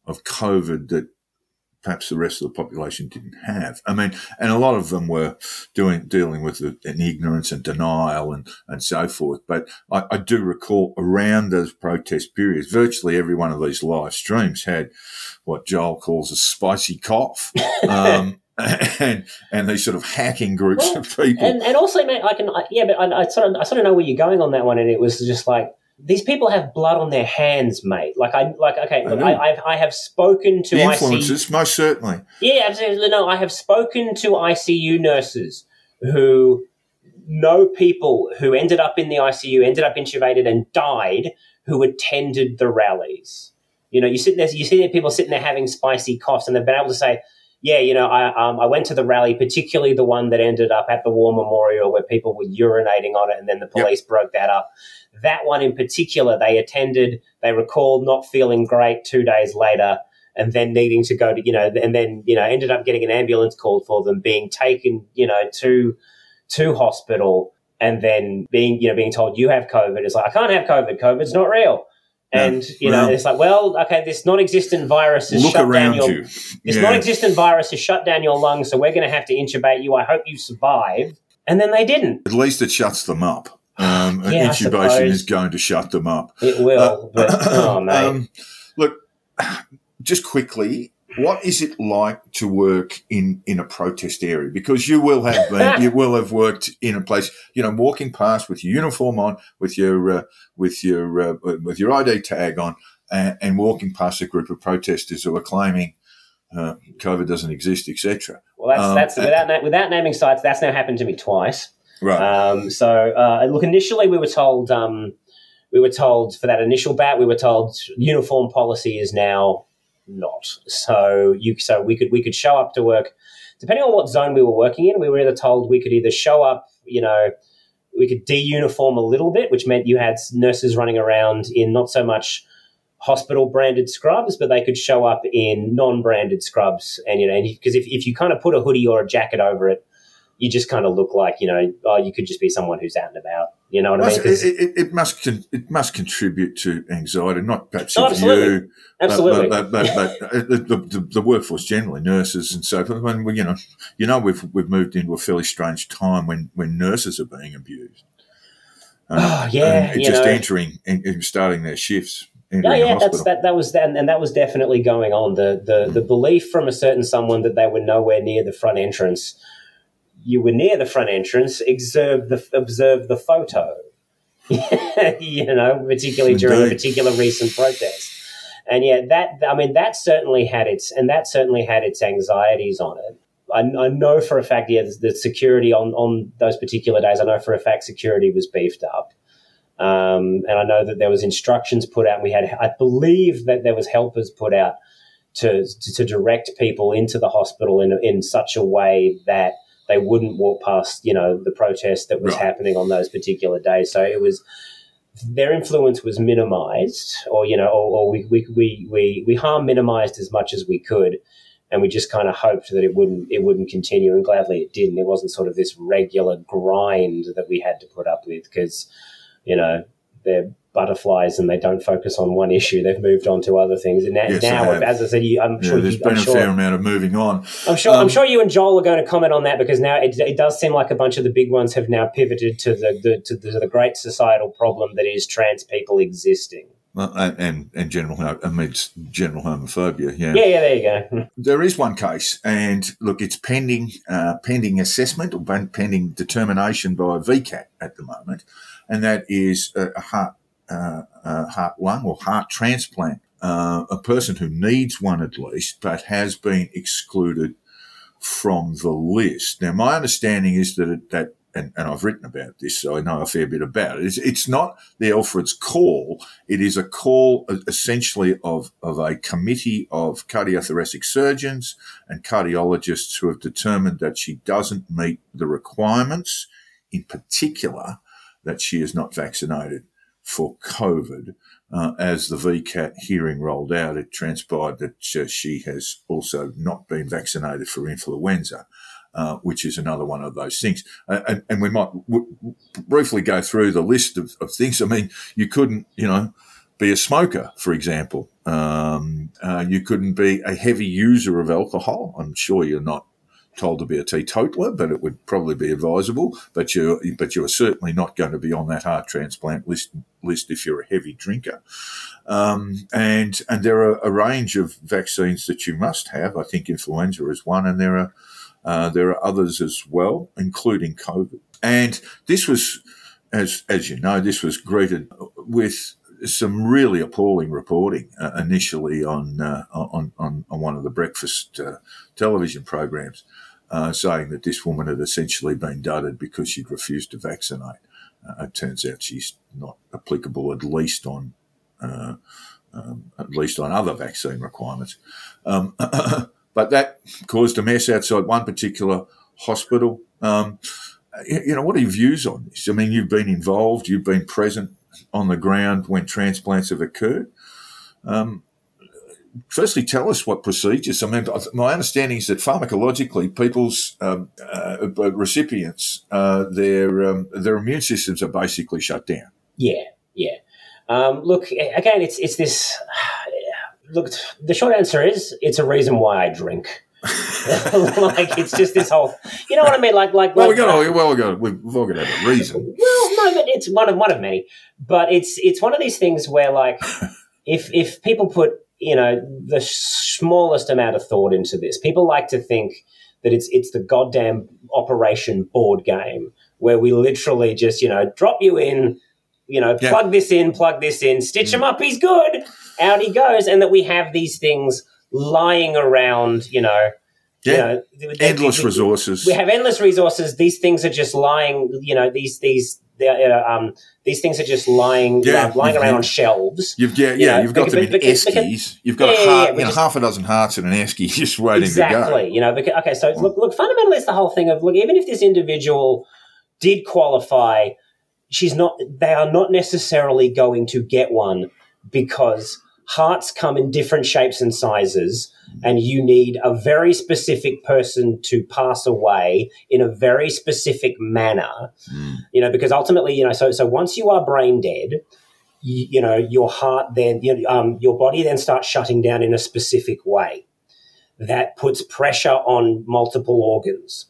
of COVID that perhaps the rest of the population didn't have. I mean, and a lot of them were doing dealing with the, an ignorance and denial and, and so forth. But I, I do recall around those protest periods, virtually every one of these live streams had what Joel calls a spicy cough. [LAUGHS] Um, and, and these sort of hacking groups Well, of people. and, and also, mate, I can I, yeah, but I, I sort of I sort of know where you're going on that one, and it was just like these people have blood on their hands, mate. Like I like okay, I look. I, I've I have spoken to influences, most certainly. Yeah, absolutely. No, I have spoken to ICU nurses who know people who ended up in the ICU, ended up intubated, and died who attended the rallies. You know, you sit there, you see people sitting there having spicy coughs, and they've been able to say, "Yeah, you know, I um, I went to the rally, particularly the one that ended up at the War Memorial, where people were urinating on it, and then the police broke that up." That one in particular, they attended. They recalled not feeling great two days later and then needing to go to you know and then you know ended up getting an ambulance called for them being taken you know to to hospital and then being you know being told you have covid it's like i can't have covid covid's not real And you know well- it's like well okay this non-existent virus has shut down your you. this Yeah. non-existent virus has shut down your lungs so we're going to have to intubate you i hope you survive and then they didn't At least it shuts them up. Um, [SIGHS] Yeah, intubation is going to shut them up. it will but oh [COUGHS] mate Um, look, [SIGHS] just quickly, what is it like to work in, in a protest area? Because you will have been, [LAUGHS] you will have worked in a place, you know, walking past with your uniform on, with your uh, with your uh, with your ID tag on, and, and walking past a group of protesters who are claiming uh, COVID doesn't exist, etc. well that's um, that's without na- without naming sites that's now happened to me twice Right. Um, so uh, look, initially we were told um, we were told for that initial bat we were told uniform policy is now not. So you so we could we could show up to work depending on what zone we were working in. We were either told we could either show up, you know, we could de-uniform a little bit, which meant you had nurses running around in not so much hospital branded scrubs, but they could show up in non-branded scrubs, and you know, because if, if you kind of put a hoodie or a jacket over it, you just kind of look like you know, oh, you could just be someone who's out and about. You know what I mean? It, it, it must con- it must contribute to anxiety, not perhaps Oh, absolutely. you, absolutely. But, but, but, uh, the, the, the workforce generally, nurses and so forth. When we, you know, you know, we've we've moved into a fairly strange time when when nurses are being abused. Um, Oh, yeah, just know. entering and, starting their shifts. Yeah, yeah, that's that. That was that, and that was definitely going on. The the the belief from a certain someone that they were nowhere near the front entrance. You were near the front entrance. Observe the observe the photo. [LAUGHS] you know, particularly during a particular recent protest. And yeah, that I mean, that certainly had its and that certainly had its anxieties on it. I, I know for a fact, yeah, the security on on those particular days. I know for a fact security was beefed up. Um, and I know that there was instructions put out. We had, I believe that there was helpers put out to, to to direct people into the hospital in in such a way that they wouldn't walk past, you know, the protest that was Right. happening on those particular days. So it was their influence was minimized, or you know, or, or we, we we we we harm minimized as much as we could. And we just kind of hoped that it wouldn't it wouldn't continue, and gladly it didn't. It wasn't sort of this regular grind that we had to put up with because you know, they're butterflies and they don't focus on one issue. They've moved on to other things. And now, Yes, now as I said, you, I'm yeah, sure, there's you, been I'm a sure, fair amount of moving on. I'm sure, I'm Um, sure you and Joel are going to comment on that because now it, it does seem like a bunch of the big ones have now pivoted to the, the to the, the great societal problem that is trans people existing. And, and general amidst general homophobia. Yeah, yeah, there you go. [LAUGHS] There is one case, and look, it's pending uh, pending assessment or pending determination by VCAT at the moment, and that is a, a heart uh, uh, heart lung or heart transplant. Uh, a person who needs one at least, but has been excluded from the list. Now, my understanding is that it, that. And, and I've written about this, so I know a fair bit about it. It's, it's not the Alfred's call. It is a call essentially of, of a committee of cardiothoracic surgeons and cardiologists who have determined that she doesn't meet the requirements, in particular, that she is not vaccinated for COVID. Uh, as the VCAT hearing rolled out, it transpired that uh, she has also not been vaccinated for influenza. Uh, which is another one of those things. Uh, and, and we might w- briefly go through the list of, of things. I mean, you couldn't, you know, be a smoker, for example. Um, uh, you couldn't be a heavy user of alcohol. I'm sure you're not told to be a teetotaler, but it would probably be advisable. But you, but you are certainly not going to be on that heart transplant list list if you're a heavy drinker. Um, and and there are a range of vaccines that you must have. I think influenza is one, and there are uh, there are others as well, including COVID. And this was, as as you know, this was greeted with some really appalling reporting uh, initially on, uh, on on on one of the breakfast uh, television programs, uh, saying that this woman had essentially been dudded because she'd refused to vaccinate. Uh, it turns out she's not applicable, at least on uh, um, at least on other vaccine requirements. Um, [COUGHS] but that caused a mess outside one particular hospital. Um, you know, what are your views on this? I mean, you've been involved, you've been present on the ground when transplants have occurred. Um, firstly, tell us what procedures. I mean, my understanding is that pharmacologically, people's um, uh, recipients, uh, their um, their immune systems are basically shut down. Yeah, yeah. Um, look, again, it's it's this. Look, the short answer is it's a reason why I drink. [LAUGHS] like it's just this whole, you know what I mean? Like, like, Well, we like- got all, well, we got we've all got a reason. Well, no, but it's one of one of many. But it's it's one of these things where, like, [LAUGHS] if if people put you know the smallest amount of thought into this, people like to think that it's it's the goddamn Operation board game where we literally just you know drop you in, you know, Yeah. plug this in, plug this in, stitch him mm. up, he's good, out he goes, and that we have these things lying around, you know. you Yeah. know, they- Endless we- resources. we have endless resources. These things are just lying. You know, these these uh, um these things are just lying Yeah, uh, lying around on shelves. You've yeah, yeah you've got them in because- because- eskies. You've got Yeah, a heart, yeah, we you know, just- half a dozen hearts in an esky [LAUGHS] just waiting exactly. to go. You know, because, okay. So look, look. Fundamentally, it's the whole thing of look. Even if this individual did qualify, she's not. They are not necessarily going to get one because hearts come in different shapes and sizes. And you need a very specific person to pass away in a very specific manner. You know because ultimately you know so so once you are brain dead you, you know your heart then you know, um, your body then starts shutting down in a specific way. That puts pressure on multiple organs.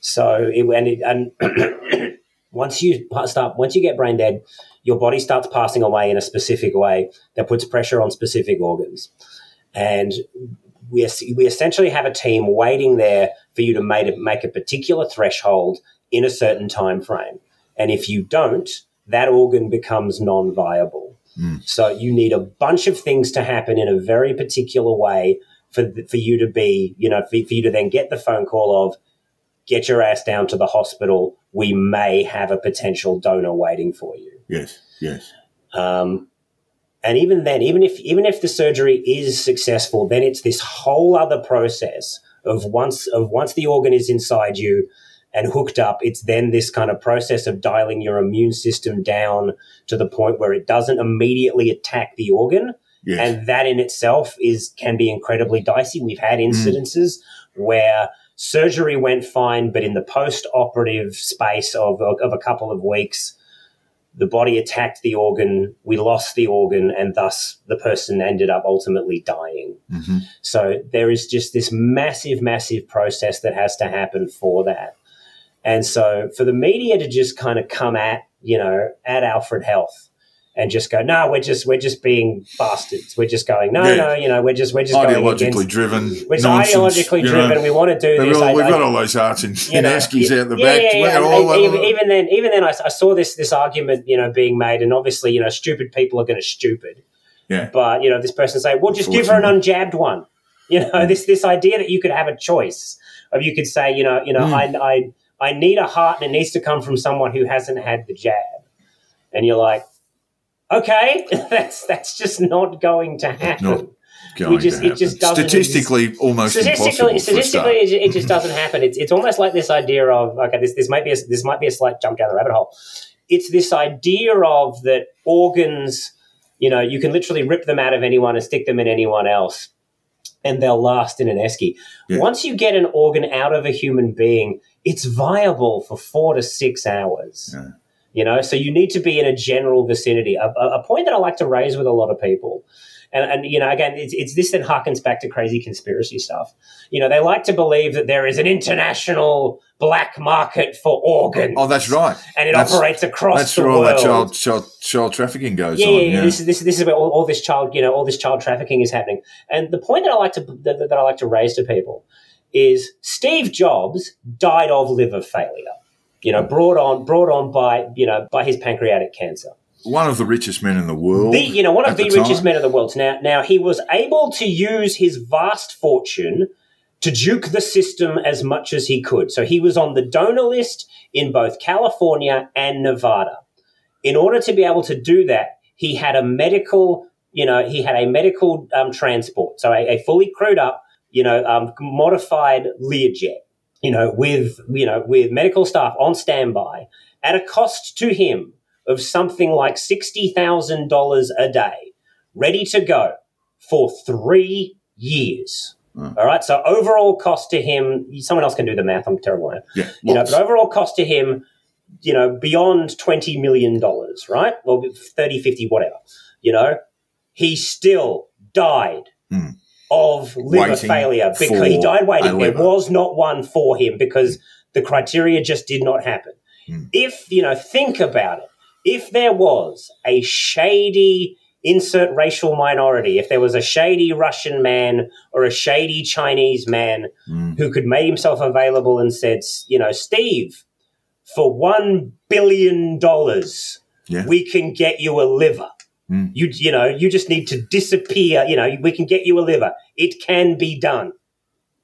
So it, and, it, and [CLEARS THROAT] [COUGHS] once you start once you get brain dead your body starts passing away in a specific way that puts pressure on specific organs and we, we essentially have a team waiting there for you to make a, make a particular threshold in a certain time frame. And if you don't, that organ becomes non-viable. Hmm. So you need a bunch of things to happen in a very particular way for for you to be, you know, for, for you to then get the phone call of get your ass down to the hospital. We may have a potential donor waiting for you. Yes, yes. Um, and even then, even if even if the surgery is successful, then it's this whole other process of once of once the organ is inside you and hooked up, it's then this kind of process of dialing your immune system down to the point where it doesn't immediately attack the organ. Yes. And that in itself is can be incredibly dicey. We've had incidences where surgery went fine, but in the post-operative space of, of a couple of weeks, the body attacked the organ, we lost the organ, and thus the person ended up ultimately dying. hmm So there is just this massive, massive process that has to happen for that. And so for the media to just kind of come at, you know, at Alfred Health and just go, no, we're just we're just being bastards. We're just going, no, Yeah. no, you know, we're just we're just going Ideologically against. driven. We're just ideologically you know. driven. We want to do this. I- we've I- got all those arts and, you and know, Eskies out the yeah, back. Yeah, yeah, all- even, even then, even then, I, I saw this this argument, you know, being made, and obviously, you know, stupid people are going to stupid. Yeah. But you know, this person say, "Well, just give her an unjabbed one." You know, this this idea that you could have a choice of you could say, you know, you know, Mm. I I I need a heart, and it needs to come from someone who hasn't had the jab, and you're like, okay, [LAUGHS] that's that's just not going to happen. Not going just- to it just happen. statistically almost statistically, impossible. for a statistically, it just doesn't happen. It's, it's almost like this idea of okay, this this might be a, this might be a slight jump down the rabbit hole. It's this idea of that organs, you know, you can literally rip them out of anyone and stick them in anyone else, and they'll last in an esky. Yeah. Once you get an organ out of a human being, it's viable for four to six hours. Yeah. You know, so you need to be in a general vicinity. A, a point that I like to raise with a lot of people and, and you know, again, it's, it's this that harkens back to crazy conspiracy stuff. You know, they like to believe that there is an international black market for organs. Oh, that's right. and it That's- operates across That's the where all world. that child, child child trafficking goes yeah, on. yeah, Yeah, This is this, this is where all, all this child, you know, all this child trafficking is happening. And the point that I like to that, that I like to raise to people is Steve Jobs died of liver failure. You know, brought on brought on by you know by his pancreatic cancer. One of the richest men in the world. the you know one of the, the richest men in the world. Now now he was able to use his vast fortune to juke the system as much as he could. So he was on the donor list in both California and Nevada. In order to be able to do that, he had a medical you know he had a medical um, transport, so a, a fully crewed up you know um, modified Learjet. You know, with you know, with medical staff on standby at a cost to him of something like $60,000 a day, ready to go for three years. Mm. All right. So overall cost to him, someone else can do the math. I'm terrible at it. Yeah, You know, but overall cost to him, you know, beyond $20 million, right? Well, 30, 50, whatever. You know, he still died Mm. Of liver Waiting failure because he died waiting. There was not one for him because the criteria just did not happen. Mm. If, you know, think about it. If there was a shady insert racial minority, if there was a shady Russian man or a shady Chinese man Mm. who could make himself available and said, you know, Steve, for one billion dollars, Yeah. we can get you a liver. Mm. You, you know, you just need to disappear. You know, we can get you a liver. It can be done.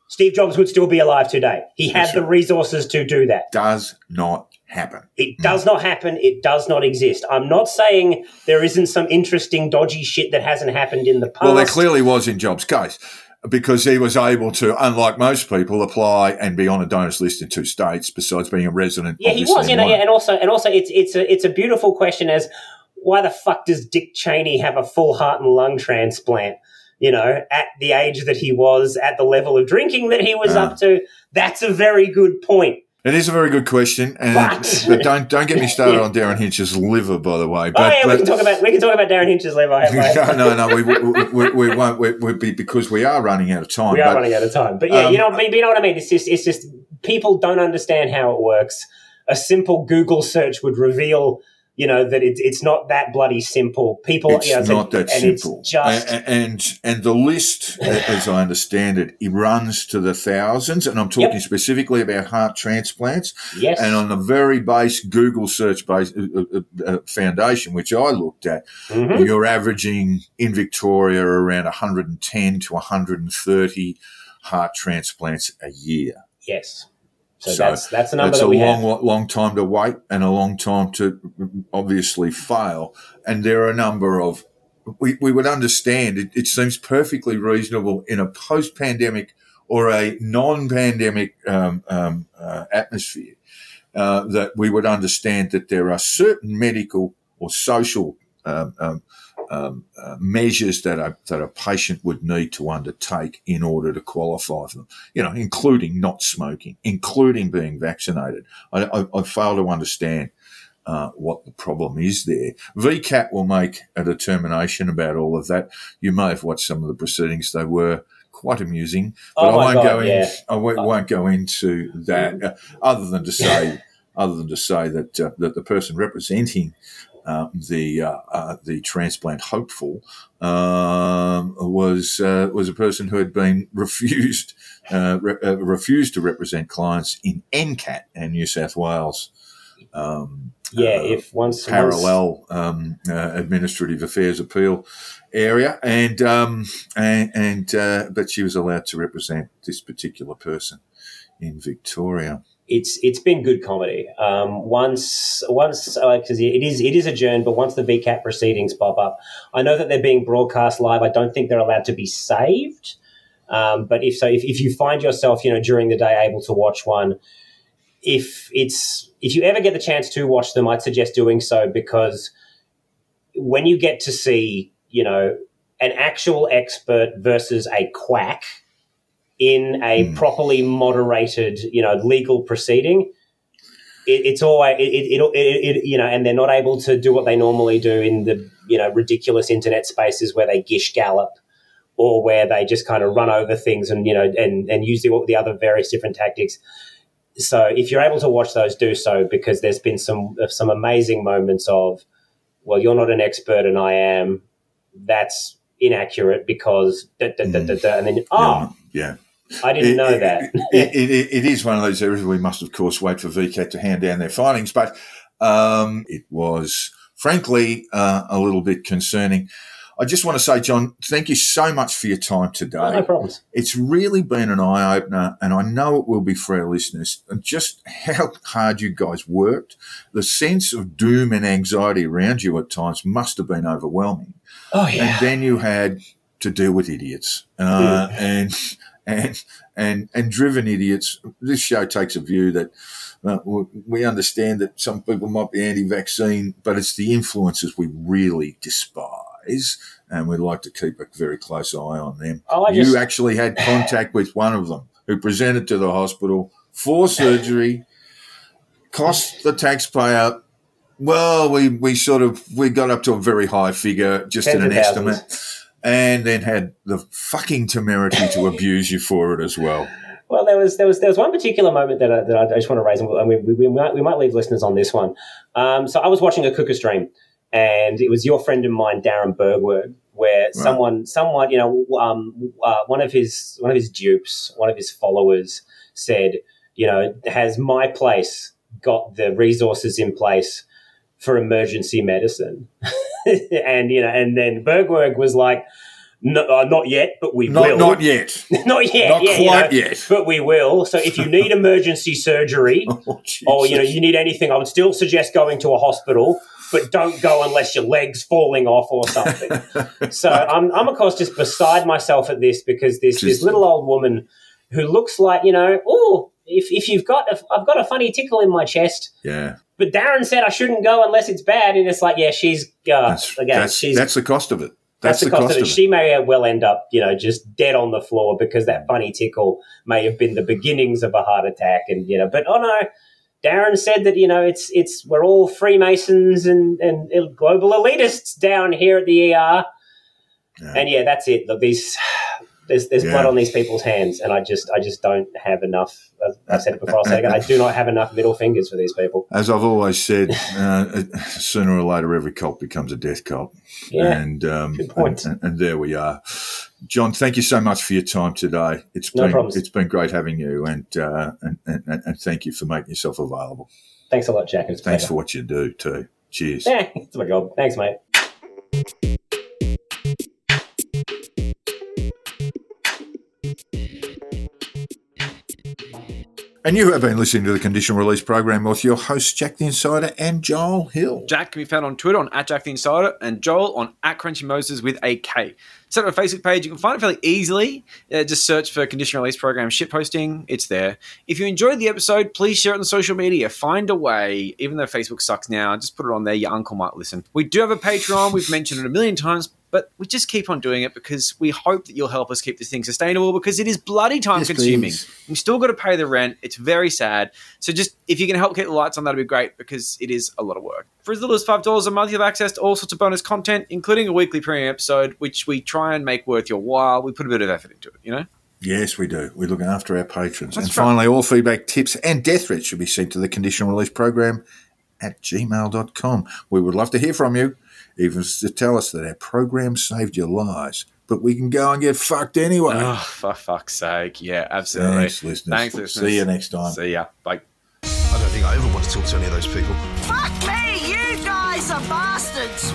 Steve Jobs would still be alive today. He had the resources to do that. Does not happen. It does not happen. It does not exist. I'm not saying there isn't some interesting, dodgy shit that hasn't happened in the past. Well, there clearly was in Job's case because he was able to, unlike most people, apply and be on a donors list in two states besides being a resident. Yeah, he was, you know, yeah, and also, and also, it's it's a it's a beautiful question as why the fuck does Dick Cheney have a full heart and lung transplant? You know, at the age that he was, at the level of drinking that he was Ah. up to, that's a very good point. It is a very good question, and But- [LAUGHS] but, don't don't get me started Yeah. on Derryn Hinch's liver, by the way. oh But, yeah, we can talk about we can talk about Derryn Hinch's liver. [LAUGHS] No, no, no, we, we, we, we won't. We, be- because we are running out of time. we are but running out of time. But yeah, um, you know, you know what I mean. It's just, it's just people don't understand how it works. A simple Google search would reveal, you know, that it's it's not that bloody simple. People, It's you know, not that and simple. Just and and the list, as I understand it, it runs to the thousands. And I'm talking Yep. specifically about heart transplants. yes, And on the very base Google search base uh, uh, uh, foundation, which I looked at, Mhm. you're averaging in Victoria around 110 to 130 heart transplants a year. yes. So, So that's that's the number That's that a long, have. long time to wait and a long time to obviously fail. And there are a number of, we, we would understand, it, it seems perfectly reasonable in a post pandemic or a non pandemic um, um, uh, atmosphere uh, that we would understand that there are certain medical or social um, um, uh, measures that a, that a patient would need to undertake in order to qualify for them, you know, including not smoking, including being vaccinated. I, I, I fail to understand uh, what the problem is there. VCAT will make a determination about all of that. You may have watched some of the proceedings; they were quite amusing, but Oh I won't God, go in. I won't, won't go into that, [LAUGHS] uh, other than to say, other than to say that uh, that the person representing uh, the uh, uh, the transplant hopeful, um, was uh, was a person who had been [LAUGHS] refused uh, re- refused to represent clients in NCAT and New South Wales. Um, Yeah, if once once- parallel um, uh, administrative affairs appeal area, and um, and, and uh, but she was allowed to represent this particular person in Victoria. It's it's been good comedy. Um, once once because it is it is adjourned, but once the VCAT proceedings pop up, I know that they're being broadcast live. I don't think they're allowed to be saved. Um, but if so, if, if you find yourself, you know, during the day able to watch one, if it's if you ever get the chance to watch them, I'd suggest doing so because when you get to see, you know, an actual expert versus a quack in a Hmm. properly moderated, you know, legal proceeding, it, it's always it, it, it, it, it, you know, and they're not able to do what they normally do in the you know ridiculous internet spaces where they gish gallop or where they just kind of run over things and you know and and use the, the other various different tactics. So if you're able to watch those, do so because there's been some uh, some amazing moments of, well, you're not an expert and I am. That's inaccurate because da, da, da, hmm. da, da, and then oh, yeah. I didn't know It- that. [LAUGHS] it, it, it, it is one of those areas we must, of course, wait for VCAT to hand down their findings, but um, it was frankly uh, a little bit concerning. I just want to say, John, thank you so much for your time today. Oh, no problems. It's really been an eye opener, and I know it will be for our listeners. And just how hard you guys worked, the sense of doom and anxiety around you at times must have been overwhelming. Oh yeah. And then you had to deal with idiots, uh, and and and and driven idiots. This show takes a view that. Uh, we- understand that some people might be anti-vaccine, but it's the influences we really despise, and we'd like to keep a very close eye on them. Oh, you just- actually had contact with one of them who presented to the hospital for surgery, cost the taxpayer. Well, we, we sort of we got up to a very high figure, just in an estimate, and then had the fucking temerity to [LAUGHS] abuse you for it as well. Well, there was there was there was one particular moment that I, that I just want to raise, and we, we, we might we might leave listeners on this one. Um, so I was watching a cooker stream, and it was your friend of mine, Darren Bergwerf, where someone someone you know um, uh, one of his one of his dupes, one of his followers said, you know, has my place got the resources in place for emergency medicine, [LAUGHS] and you know, and then Bergwerf was like. No, uh, not yet, but we Not will. not yet. [LAUGHS] not yet, Not yeah, you quite know, yet. but we will. So if you [LAUGHS] need emergency surgery, Oh, or you know you need anything, I would still suggest going to a hospital, but don't go unless your legs falling off or something. so I'm, I'm of course just beside myself at this because this this little old woman who looks like you know, oh, if if you've got a, I've got a funny tickle in my chest. yeah, But Darren said I shouldn't go unless it's bad, and it's like, yeah, she's uh, that's again, that's, she's that's the cost of it. that's, That's, the cost, of it. She may well end up, you know, just dead on the floor because that funny tickle may have been the beginnings of a heart attack, and you know. But oh no, Darren said that you know it's it's we're all Freemasons and and global elitists down here at the ER, Yeah. and yeah, that's it. Look, these there's there's Yeah. blood on these people's hands, and I just I just don't have enough. I've said it before. I'll say it again. I do not have enough middle fingers for these people. As I've always said, uh, [LAUGHS] sooner or later, every cult becomes a death cult. Yeah, and, um, good point. And, and there we are. John, thank you so much for your time today. It's No been problems. it's been great having you, and, uh, and, and and thank you for making yourself available. thanks a lot, Jack. It's Thanks pleasure. for what you do too. Cheers. Yeah, it's my job. Thanks, mate. And you have been listening to the Conditional Release Program with your hosts Jack the Insider and Joel Hill. Jack can be found on Twitter on at Jack the Insider and Joel on at Crunchy Moses with a K. Set up a Facebook page. You can find it fairly easily. Uh, just search for Conditional Release Program ship posting. It's there. If you enjoyed the episode, please share it on social media. Find a way, even though Facebook sucks now, just put it on there. Your uncle might listen. We do have a Patreon. We've mentioned it a million times, but we just keep on doing it because we hope that you'll help us keep this thing sustainable because it is bloody time Yes, consuming. please. We still got to pay the rent. It's very sad. So just if you can help keep the lights on, that'd be great because it is a lot of work. For as little as five dollars a month, you have access to all sorts of bonus content, including a weekly premium episode, which we try and make worth your while. We put a bit of effort into it, you know. Yes, we do. We look after our patrons. That's and right. finally, all feedback, tips, and death threats should be sent to the Conditional Release Program at gmail.com. We would love to hear from you, even to tell us that our program saved your lives. But we can go and get fucked anyway. Oh, for fuck's sake. Yeah, absolutely. Thanks, listeners. Thanks, listeners. See you next time. See ya. Bye. I don't think I ever want to talk to any of those people. Fuck me, you guys are bastards!